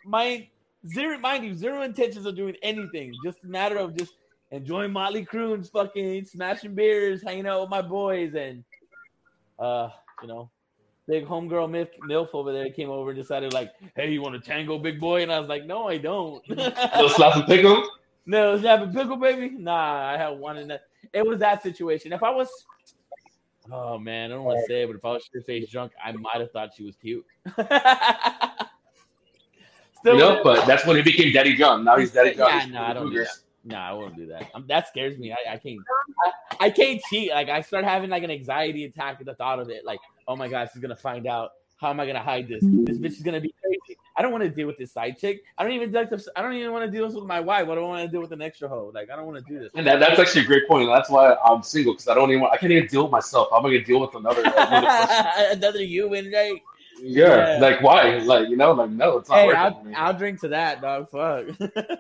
My zero, mind you, zero intentions of doing anything. Just a matter of just enjoying Motley Crue and fucking smashing beers, hanging out with my boys, and uh, you know, big homegirl milf, milf over there came over and decided like, hey, you want to tango, big boy? And I was like, no, I don't. Little slap and pickle. no, a pickle, baby? Nah, I had one in that. It was that situation. If I was, oh man, I don't want to say it, but if I was shit face drunk, I might have thought she was cute. Still, You know, but that's when he became Daddy John. Now he's Daddy John. Yeah, no, I don't do that. No, I won't do that. Um, that scares me. I, I can't. I, I can't cheat. Like I start having like an anxiety attack at the thought of it. Like, oh my god, she's gonna find out. How am I gonna hide this? Mm-hmm. This bitch is gonna be crazy. I don't want to deal with this side chick. I don't even like. To, I don't even want to deal this with my wife. What do I want to do with an extra hoe? Like I don't want to do this. And that, that's actually a great point. That's why I'm single because I don't even. Want, I can't even deal with myself. How am I gonna deal with another? another person? Another human, right? Yeah. Yeah. like why? Like you know, like no, it's not Hey, worth I'll. I'll drink to that, dog. Fuck.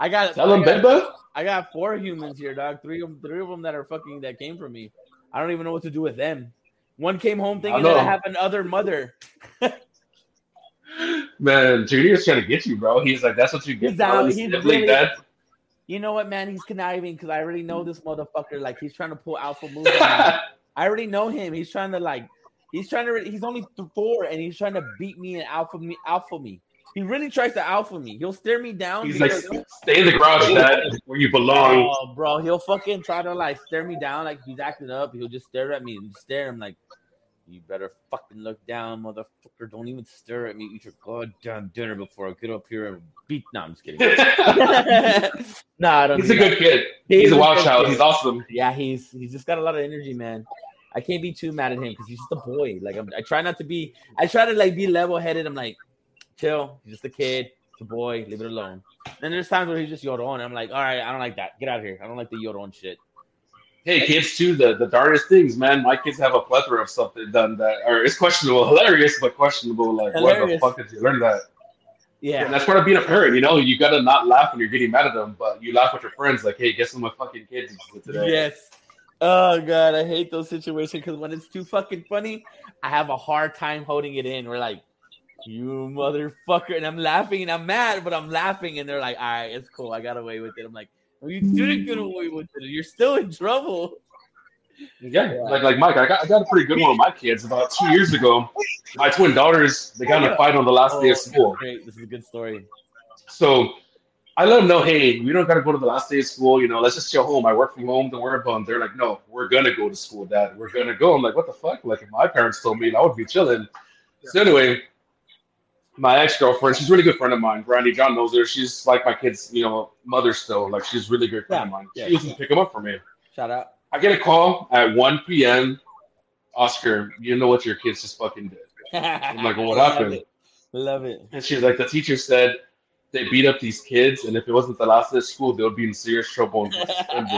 I got. Tell him, I got, Beba. I got four humans here, dog. Three of three of them that are fucking that came from me. I don't even know what to do with them. One came home thinking that I have another mother. Man, Junior's trying to get you, bro. He's like, that's what you get. He's bro. out. He's He's really-. You know what, man? He's conniving because I already know this motherfucker. Like he's trying to pull alpha moves. I already know him. He's trying to like. He's trying to. He's only th- four, and he's trying to beat me and alpha me. Alpha me. He really tries to alpha me. He'll stare me down. He's like, stay in the garage, oh. Dad, where you belong. Oh, bro, he'll fucking try to like stare me down like he's acting up. He'll just stare at me and stare. I'm like, you better fucking look down, motherfucker. Don't even stare at me. Eat your goddamn dinner before I get up here and beat. No, I'm just kidding. nah, I don't. He's do a that. good kid. He He's a wild child. kid. He's awesome. Yeah, he's he's just got a lot of energy, man. I can't be too mad at him because he's just a boy. Like I'm, I try not to be. I try to like be level headed. I'm like, chill. He's just a kid. It's a boy. Leave it alone. Then there's times where he's just yodeling. I'm like, all right, I don't like that. Get out of here. I don't like the yodeling shit. Hey, kids, too, the, the darndest things, man. My kids have a plethora of stuff they've done that are it's questionable, hilarious, but questionable. Like, what the fuck did you learn that? Yeah. And that's part of being a parent, you know. You gotta not laugh when you're getting mad at them, but you laugh with your friends. Like, hey, guess what my fucking kids did today? Yes. Oh god, I hate those situations because when it's too fucking funny, I have a hard time holding it in. We're like, you motherfucker, and I'm laughing and I'm mad, but I'm laughing, and they're like, all right, it's cool, I got away with it. I'm like, well, you didn't get away with it. You're still in trouble. Yeah, like like Mike, I got I got a pretty good one with my kids about two years ago. My twin daughters they got in a fight on the last day of oh, school. Oh, Great. This is a good story. So I let them know, hey, we don't got to go to the last day of school. You know, let's just chill home. I work from home. Don't worry about them. They're like, no, we're gonna go to school, Dad. We're gonna go. I'm like, what the fuck? Like, if my parents told me, I would be chilling. So anyway, my ex girlfriend, she's a really good friend of mine. Brandy John knows her. She's like my kid's, you know, mother still. Like, she's a really good friend of mine. yeah. She used to pick them up for me. Shout out. I get a call at 1 p.m. Oscar, you know what your kids just fucking did. I'm like, well, what Love happened? it. Love it. And she's like, the teacher said they beat up these kids, and if it wasn't the last day of school, they would be in serious trouble and.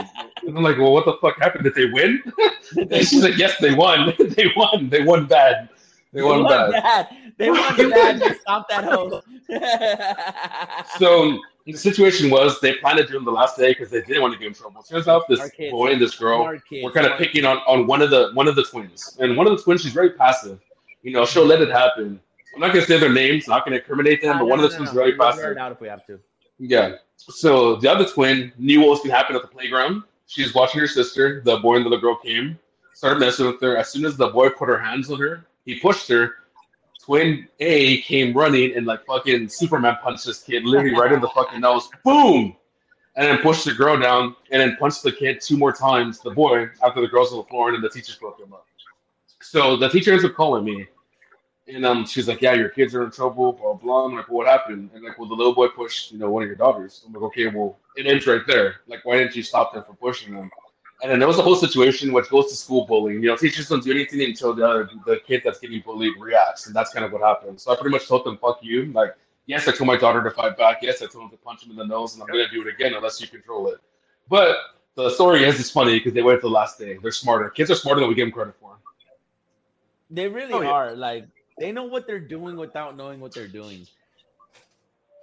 I'm like, well, what the fuck happened? Did they win? and she's like, yes, they won. they won. They won bad. They, won, bad. bad. They won bad. They stomped that hoe. So the situation was they planned to do them the last day because they didn't want to get in trouble. Turns out this kids. boy and this girl were kind of picking on, on one of the one of the twins, and one of the twins she's very passive. You know, she'll let it happen. I'm not gonna say their names, not gonna incriminate them, Nah, but no, one of the no, twins is no. very We'll passive. it out if we have to. Yeah. So the other twin knew what was going to happen at the playground. She was watching her sister. The boy and the little girl came, started messing with her. As soon as the boy put her hands on her, he pushed her. Twin A came running and like fucking Superman punched this kid literally right in the fucking nose. Boom! And then pushed the girl down and then punched the kid two more times, the boy, after the girl's on the floor, and then the teachers broke him up. So the teacher ends up calling me. And um, she's like, "Yeah, your kids are in trouble." Blah blah. I'm like, "What happened?" And like, "Well, the little boy pushed, you know, one of your daughters." I'm like, "Okay, well, it ends right there. Like, why didn't you stop them from pushing them?" And then there was a whole situation which goes to school bullying. You know, teachers don't do anything until the other, the kid that's getting bullied reacts, and that's kind of what happened. So I pretty much told them, "Fuck you." Like, yes, I told my daughter to fight back. Yes, I told him to punch him in the nose, and I'm gonna do it again unless you control it. But the story is it's funny because they wait till the last day. They're smarter. Kids are smarter than we give them credit for. They really Oh, yeah. are. Like they know what they're doing without knowing what they're doing.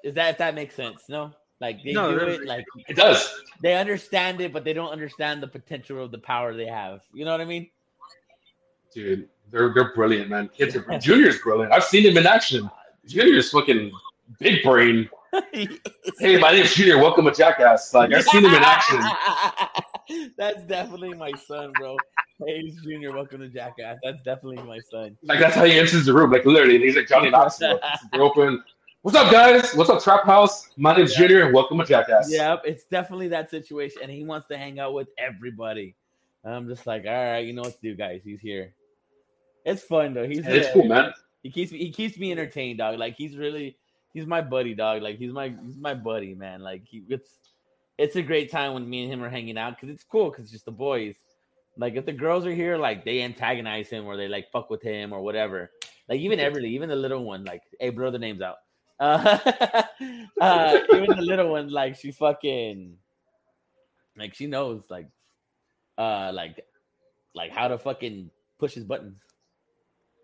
Is that if that makes sense? No, like they No, do it like It does. they understand it, but they don't understand the potential of the power they have. You know what I mean? Dude, they're they're brilliant, man. Kids are Junior's brilliant. I've seen him in action. Junior's fucking big brain. Hey, my name's Junior. Welcome to Jackass. Like I've seen him in action. That's definitely my son, bro. Hey, Junior. Welcome to Jackass. That's definitely my son. Like that's how he enters the room. Like literally, he's like Johnny Knoxville. They're open. What's up, guys? What's up, Trap House? My name's Junior. And welcome to Jackass. Yep, it's definitely that situation, and he wants to hang out with everybody. And I'm just like, all right, you know what to do, guys. He's here. It's fun though. He's It's cool, man. He keeps me he keeps me entertained, dog. Like he's really he's my buddy, dog. Like he's my he's my buddy, man. Like he it's it's a great time when me and him are hanging out because it's cool because just the boys. Like if the girls are here, like they antagonize him or they like fuck with him or whatever. Like even Everly, even the little one, like hey, blow the names out. Uh, uh, even the little one, like she fucking like she knows like uh like like how to fucking push his buttons.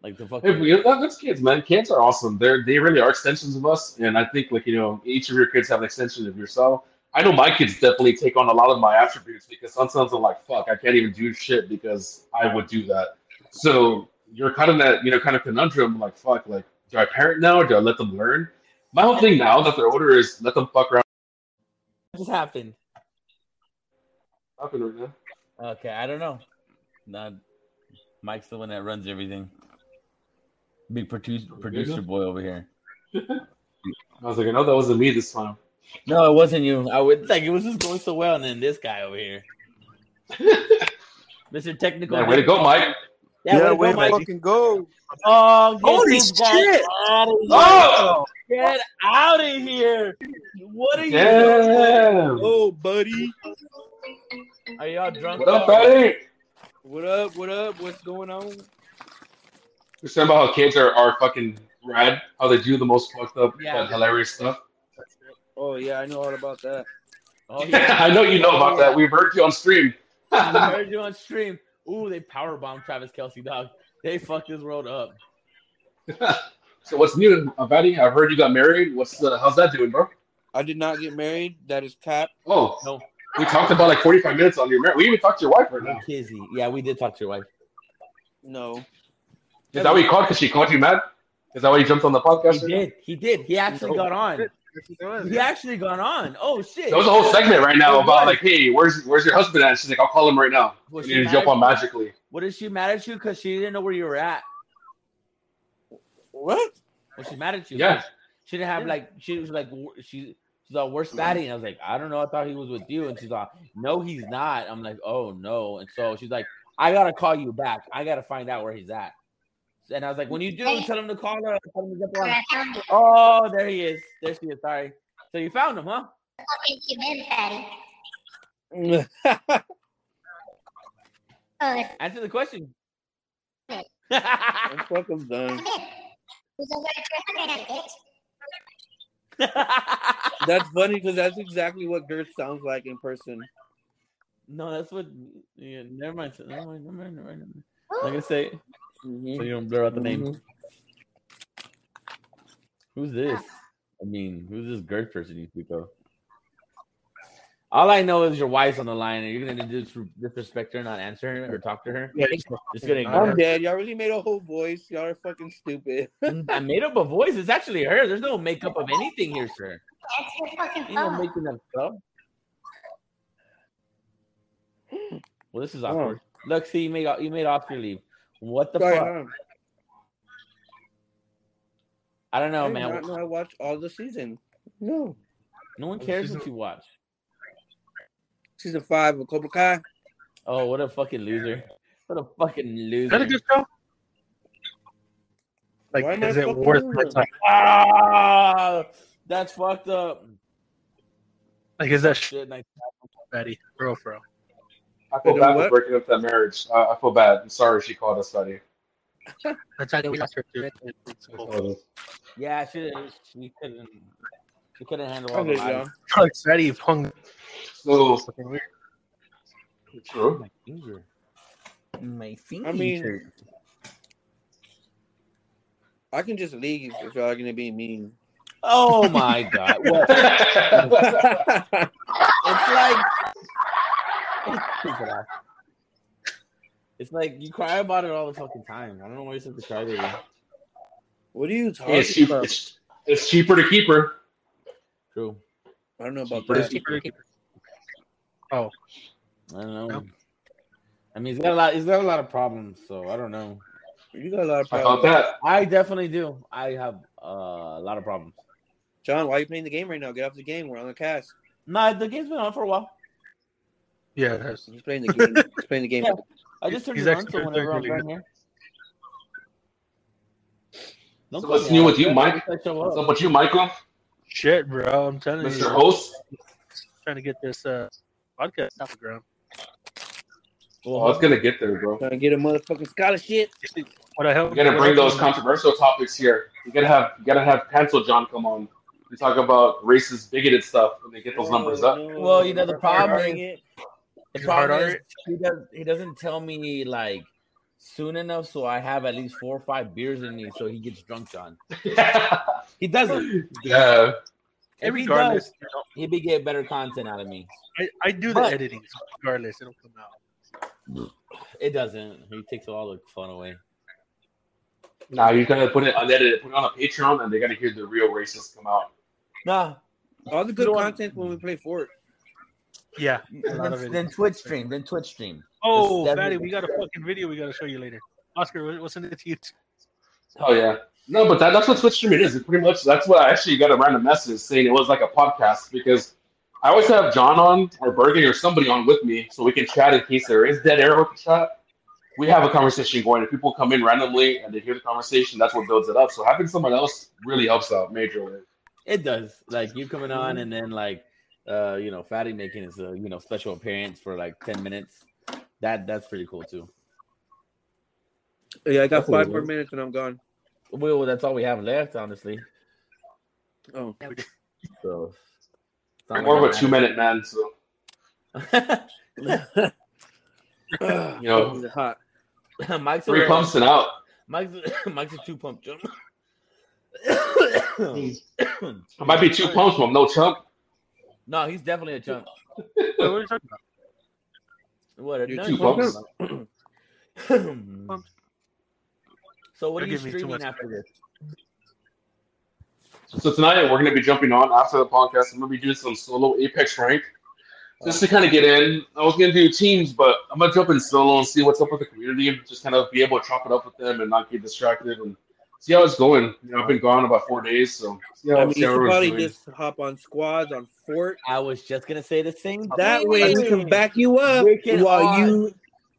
Like the Hey, fucking you know, kids, man. Kids are awesome. They're they really are extensions of us, and I think like you know each of your kids have an extension of yourself. I know my kids definitely take on a lot of my attributes because sometimes I'm like, fuck, I can't even do shit because I would do that. So you're kind of that you know kind of conundrum, like fuck, like do I parent now or do I let them learn? My whole thing now that they're older is let them fuck around. what just happened? Happened right now. Okay, I don't know. No, Mike's the one that runs everything. Big producer, producer boy over here. I was like, I know that wasn't me this time. No, it wasn't you. I would like it was just going so well, and then this guy over here, Mr. Technical. Yeah, way to go, Mike. Yeah, Yeah, way way to to go, Mike. fucking go. Oh, get Holy shit. out of here. Oh! Get out of here! What are you Damn. Oh, buddy. Are y'all drunk? What up, buddy? What up? What up? What's going on? We're talking about how kids are, are fucking rad, how they do the most fucked up Yeah. but hilarious stuff. Oh yeah, I know all about that. Oh, yeah. I know you know about that. We've heard you on stream. I heard you on stream. Ooh, they power bombed Travis Kelce, dog. They fucked this world up. so what's new, Avadi? I've heard you got married. What's uh, how's that doing, bro? I did not get married. That is cap. Oh, No, we talked about like 45 minutes on your marriage. We even talked to your wife right now. Kizzy. Yeah, we did talk to your wife. No. Is that what you called? Because she called you mad? Is that why you jumped on the podcast? He right now? did. He did. He actually No. got on. He actually gone on. Oh shit! There was a whole segment right now about like, hey, where's where's your husband at? She's like, I'll call him right now. Was You she need jump on magically. What is she mad at you because she didn't know where you were at? What? Was she mad at you? Yeah. She didn't have like she was like she she's like where's mm-hmm. Fatty? And I was like I don't know. I thought he was with you. And she's like no, he's not. I'm like oh no. And so she's like I gotta call you back. I gotta find out where he's at. And I was like when you do, tell him to call her. Tell him to jump on. I found you. Oh, there he is. There she is. Sorry. So you found him, huh? Fucking human fatty. Oh, it's Answer the question. I'm fucking done. Who's over at your hundred bitch? That's funny because that's exactly what Girth sounds like in person. no, that's what. Yeah, never mind. Never mind. Never mind. Never mind. Never mind. I'm gonna say. it, Mhm. So you don't blur out the name. Mhm. Who's this? I mean, who's this Gert person you speak of? All I know is your wife's on the line, and you're gonna dis- disrespect her, and not answer her or talk to her. Yeah, Just gonna ignore I'm her. dead. Y'all really made a whole voice. Y'all are fucking stupid. I made up a voice. It's actually her. There's no makeup of anything here, sir. That's your fucking You know, making up stuff. Well, this is Oh. Awkward. Look, see, you made you made Oscar leave. What the Sorry, fuck? huh? I don't I know, did man. not know I watched all the season. No. No one cares what you watch. Season five of Cobra Kai. Oh, what a fucking loser! What a fucking Is that a loser! good show? Like, Why is it worth my time? Ah, that's fucked up. Like, is that shit, Shit, like, Betty? For real, for real. I feel bad for breaking up that marriage. Uh, I feel bad. I'm sorry she called us buddy. That's how we lost her too. Yeah, she she couldn't she couldn't handle all Okay, the lies. y'all. Like, hung So fucking weird. true. My finger, my finger. I mean- I can just leave if y'all are gonna be mean. oh my god! What? It's like it's like you cry about it all the fucking time. I don't know why you said to cry to what are you talking it's, cheap, about? it's, it's cheaper to keep her. True. I don't know about Cheaper to that. keep her. Oh, I don't know. No. I mean, he's got a lot. He's got a lot of problems, so I don't know. You got a lot of How problems. about that? I definitely do. I have uh, a lot of problems. John, why are you playing the game right now? Get off the game. We're on the cast. Nah, the game's been on for a while. Yeah, it has. He's playing the game. He's playing the game. Yeah. I just turned He's it on, actually so whenever I'm really done good. here. Don't So what's me new with you, Mike? I What's up. up with you, Michael? Shit, bro. I'm telling Mr. you. Mr. Host? Trying to get this uh, podcast off the ground. Well, Oh, it's gonna get there, bro. Trying to get a motherfucking scholarship. What I help? You gotta bring those help- controversial topics here. You gotta have you gotta have Pencil John come on. We talk about racist, bigoted stuff when they get those numbers up. No, Well, you know, the problem is- it. The Is problem is he does he doesn't tell me like soon enough, so I have at least four or five beers in me, so he gets drunk, John. He doesn't. yeah. If he regardless, does, you know, he be get better content out of me. I, I do the editing. So regardless, it'll come out. It doesn't. He takes all the fun away. Nah, you gotta put it unedited, put it on a Patreon, and they gotta hear the real racists come out. Nah. All the good You know content when we play Fort. Yeah. A lot of Then, it. then Twitch stream. Then Twitch stream. Oh, This Fatty, we got a fucking video we got to show you later. Oscar, what's in it to you? Oh yeah. No, but that, that's what Twitch streaming is. It pretty much that's what I actually got a random message saying it was like a podcast because I always have John on or Bergen or somebody on with me so we can chat in case there is dead air with the chat. We have a conversation going. If people come in randomly and they hear the conversation, that's what builds it up. So having someone else really helps out majorly. It does. Like you coming on and then like uh, you know, Fatty making his uh, you know, special appearance for like ten minutes. That that's pretty cool too. Yeah, I got That's five more minutes and I'm gone. Well, that's all we have left, honestly. Oh, So it's I'm more of a two minute man, so you know, it's hot. Mike's three pumps and out. Mike's Mike's a two pump jump. It might be two pumps, but no chunk. No, he's definitely a chump. Wait, what are you talking about? What a You're no, pumps? So what are You're you giving me too streaming after this? So tonight we're gonna be jumping on after the podcast. I'm gonna be doing some solo Apex rank, just to kind of get in. I was gonna do teams, but I'm gonna jump in solo and see what's up with the community. And just kind of be able to chop it up with them and not get distracted and see how it's going. You know, I've been gone about four days, so see how, I mean, see you should probably doing. just hop on squads on Fort. I was just gonna say the same. That thing. way we can back you up while odd. you.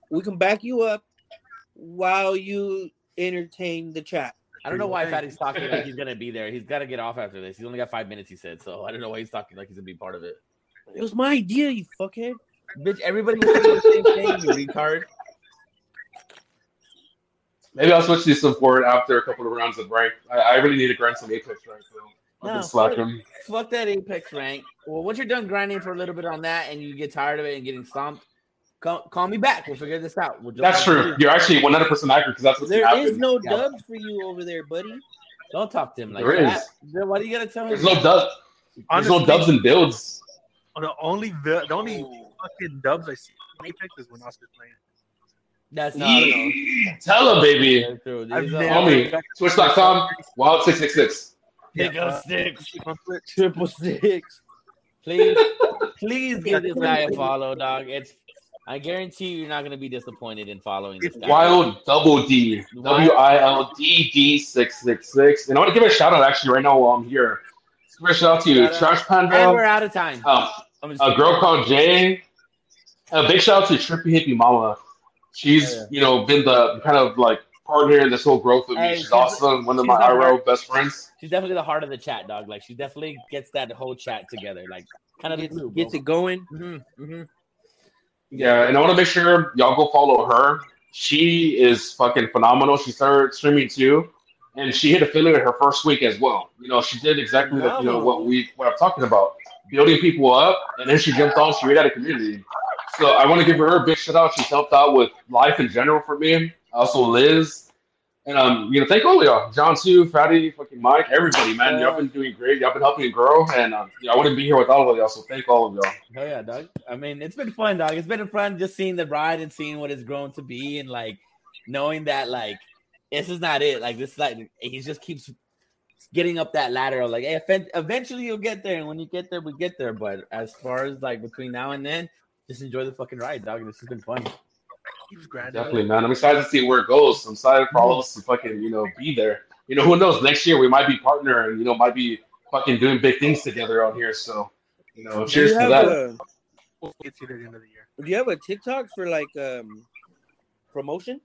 We can back you up while you entertain the chat. I don't know why Fatty's talking like he's gonna be there. He's got to get off after this. He's only got five minutes. He said so. I don't know why he's talking like he's gonna be part of it. It was my idea, you fuckhead. Bitch, everybody was saying the same thing. You retard. Maybe I'll switch to some forward after a couple of rounds of rank. I, I really need to grind some Apex rank, so I've No, been slacking. Fuck that Apex rank. Well, once you're done grinding for a little bit on that and you get tired of it and getting stomped, call, call me back. We'll figure this out. We'll That's true. video. You're actually 100 percent accurate because that's what's There happening. is no Yeah. dubs for you over there, buddy. Don't talk to him like There that. is. Then Why do you gotta tell him? There's no dubs. There's no dubs and builds. The only the, the only oh. fucking dubs I see on Apex is when Oscar's playing. That's not. Yee. Tell him, baby. That's true. I've These Homie, Twitch.com, Wild666. Pick Yeah, up uh, six. on Twitch. Triple six. Please, please give this guy a follow, dog. It's. I guarantee you, you're not gonna be disappointed in following this guy. Wild double D. W I L D D 666. And I want to give a shout out actually right now while I'm here. Give a shout out to Shout out. Trash And we're out of time. um, I'm just a girl called Jay. A big shout out to Trippy Hippie Mama. She's, yeah. you know, been the kind of like partner in this whole growth with me. Hey, she's, she's- awesome. One of my the IRO heart- best friends. She's definitely the heart of the chat, dog. Like she definitely gets that whole chat together. Like kind of Gets, glue, gets it going. hmm hmm Yeah, and I want to make sure y'all go follow her. She is fucking phenomenal. She started streaming too, and she hit a affiliate her first week as well. You know, she did exactly the, you know what we what I'm talking about, building people up, and then she jumped on. She made out a community. So I want to give her a big shout out. She's helped out with life in general for me. Also Liz, and um, you know, thank all of y'all, John too, Fatty, fucking Mike, everybody, man. Y'all been doing great. Y'all been helping me grow, and um, know, I wouldn't be here without all of y'all. So thank all of y'all. Oh yeah, dog. I mean, it's been fun, dog. It's been fun just seeing the ride and seeing what it's grown to be, and like knowing that like this is not it. Like this, is like he just keeps getting up that ladder. Of like, hey, eventually you'll get there, and when you get there, we get there. But as far as like between now and then, just enjoy the fucking ride, dog. This has been fun. Definitely, man. I'm excited to see where it goes. I'm excited for all of us to fucking, you know, be there. You know, who knows? Next year we might be partner and you know might be fucking doing big things together out here. So, you know, cheers you to have that. a, It's either the end of the year. do you have a TikTok for like um promotion?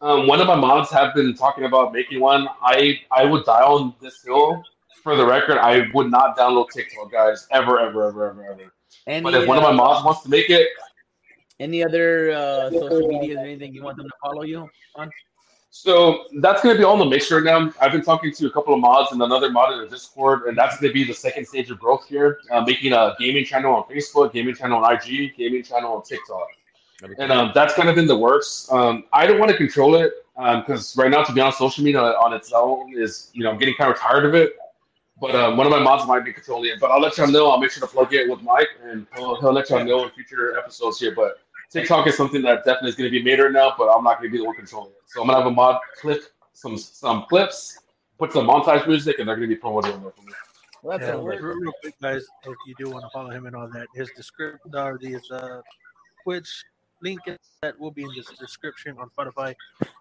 Um, one of my mods have been talking about making one. I I would die on this hill. For the record, I would not download TikTok, guys, ever, ever, ever, ever, ever. Any, But if one of my uh, mods wants to make it, any other uh, social media or anything you want them to follow you on? So that's going to be all in the mix right now. I've been talking to a couple of mods and another mod in the Discord, and that's going to be the second stage of growth here. Uh, making a gaming channel on Facebook, gaming channel on IG, gaming channel on TikTok, and um, that's kind of in the works. Um, I don't want to control it because right now, to be honest, social media on its own is you know I'm getting kind of tired of it. But um, one of my mods might be controlling it. But I'll let y'all know. I'll make sure to plug it with Mike, and he'll, he'll let y'all know in future episodes here. But TikTok is something that definitely is going to be made right now, but I'm not going to be the one controlling it. So I'm going to have a mod clip some some clips, put some montage music, and they're going to be promoted on there for me. Well, that's Yeah, a word. real, real quick, guys, if you do want to follow him and all that, his description or his uh, Twitch link that will be in the description on Spotify,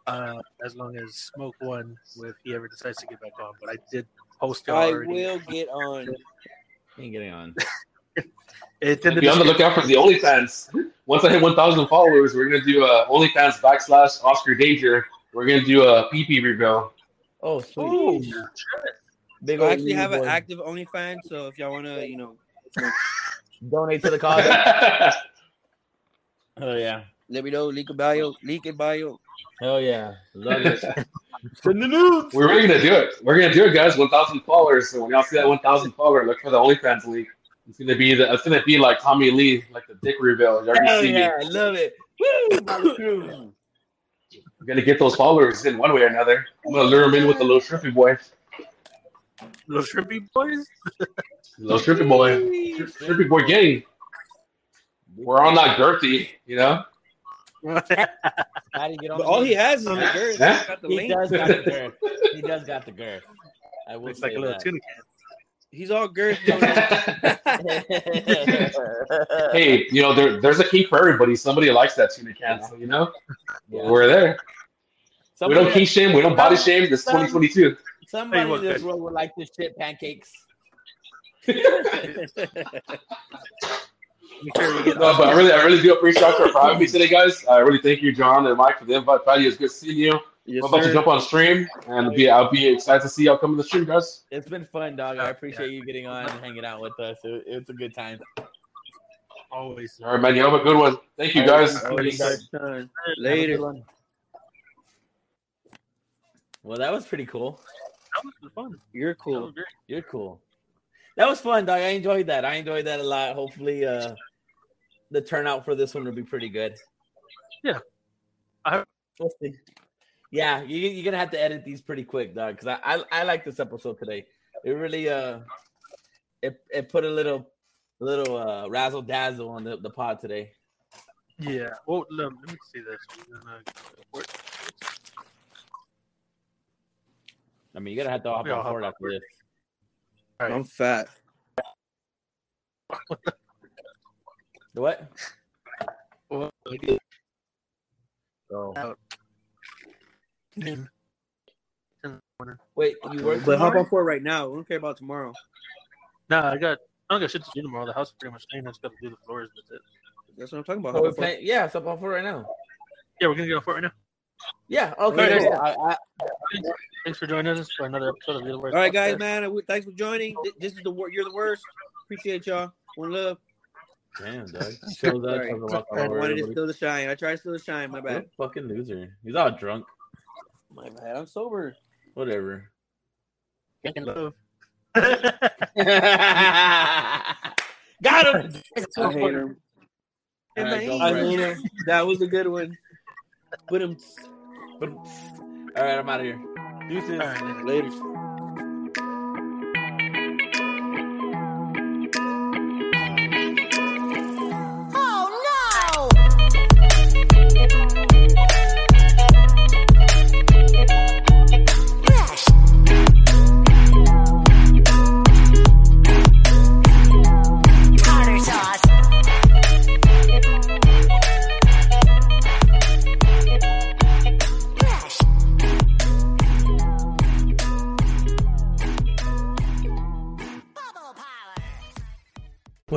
uh, as long as Smoke One, if he ever decides to get back on. But I did post it I already. will get on. He ain't getting on. It's in the Be on the lookout for the OnlyFans. Once I hit 1,000 followers, we're going to do a OnlyFans backslash Oscar Danger. We're going to do a PP reveal. Oh, sweet. Oh, Big I actually have an boy. active OnlyFans, so if y'all wanna, you know, donate to the cause. oh yeah. let me know. Leak a bio, leak it bio. Hell yeah. Love it. Send the news. We're really going to do it. We're going to do it, guys. 1,000 followers. So when y'all see that 1,000 follower, look for the OnlyFans link. It's going to be the. It's going to be like Tommy Lee, like the dick reveal. Y'all going to Hell see me. yeah. I love it. Woo, Molly Cruz. I'm going to get those followers in one way or another. I'm going to lure them in with the little shrimpy boy. little shrimpy boys. Little shrimpy boy. Shrimpy boy gang. We're on that girthy, you know? How do you get on all he has is on the girth. Yeah. He's got the He link. does got the girth. He does got the girth. I will Looks like a little that. tuna can. He's all girth. Jonas. Hey, you know, there, there's a king for everybody. Somebody likes that tuna can, so you know, Yeah. we're there. we don't king shame. We don't body shame. This Some- 2022. somebody Hey, in this good? world would like this shit pancakes. No, but I really, I really do appreciate you for having me today, guys. I really thank you, John and Mike, for the invite. Patty, it's good seeing you. yes, I'm about to jump on stream, and be, I'll be excited to see y'all come in the stream, guys. It's been fun, dog. I appreciate you getting on and hanging out with us. It, it's a good time. always. All right, man. You have a good one. Thank you, guys. Already got. Later. Well, that was pretty cool. That was fun. You're cool. You're cool. That was fun, dog. I enjoyed that. I enjoyed that a lot. Hopefully, uh, the turnout for this one will be pretty good. Yeah. I- We'll see. Yeah, you, you're gonna have to edit these pretty quick, dog. Because I, I I like this episode today. It really uh, it it put a little little uh razzle dazzle on the, the pod today. Yeah. Well, let, let me see this. We're gonna go for it. I mean, you're gonna have to hop on I'll hop board after this. All right. I'm fat. The what? Well, I did Oh. out. Noon. In the. Wait, you work? But hop tomorrow? on for it right now. We don't care about tomorrow. Nah, I got. I don't got shit to do tomorrow. The house is pretty much staying. I just got to do the floors. That's it. That's what I'm talking about. So Hop we're on for playing, yeah, so hop on for it right now. Yeah, we're gonna get off for it right now. Yeah, okay. Alright, cool. I, I, Thanks for joining us for another episode of Real Words. All right, guys, Podcast. man. Thanks for joining. This is the wor- you're the worst. Appreciate y'all. One love. Damn, dog. Shows up. Sorry. I wanted to everybody. steal the shine. I tried to steal the shine. My bad. fucking loser. He's all drunk. My bad. I'm sober. Whatever. Drinking love. Got him. I hate him. All right, go I for it. hate him. That was a good one. But him All right, I'm out of here. Deuces. All right, later.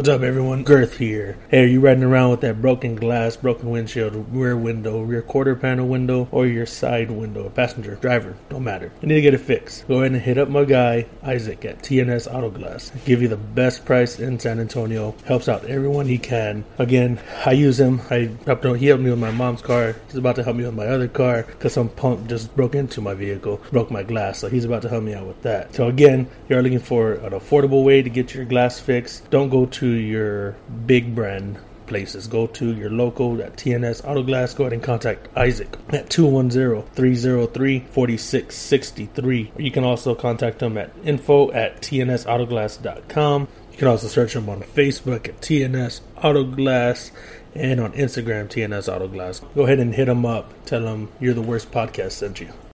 What's up, everyone? Girth here. Hey, are you riding around with that broken glass, broken windshield, rear window, rear quarter panel window, or your side window? Passenger, driver, don't matter. You need to get it fixed. Go ahead and hit up my guy, Isaac, at TNS Auto Glass. Give you the best price in San Antonio. Helps out everyone he can. Again, I use him. I helped him, he helped me with my mom's car. He's about to help me with my other car because some punk just broke into my vehicle, broke my glass. So he's about to help me out with that. So again, you're looking for an affordable way to get your glass fixed. Don't go to your big brand places. Go to your local at TNS Auto Glass. Go ahead and contact Isaac at 210-303-4663. You can also contact him at info at tnsautoglass.com. You can also search him on Facebook at TNS Auto Glass and on Instagram TNS Auto Glass. Go ahead and hit him up. Tell him you're the worst podcast sent you.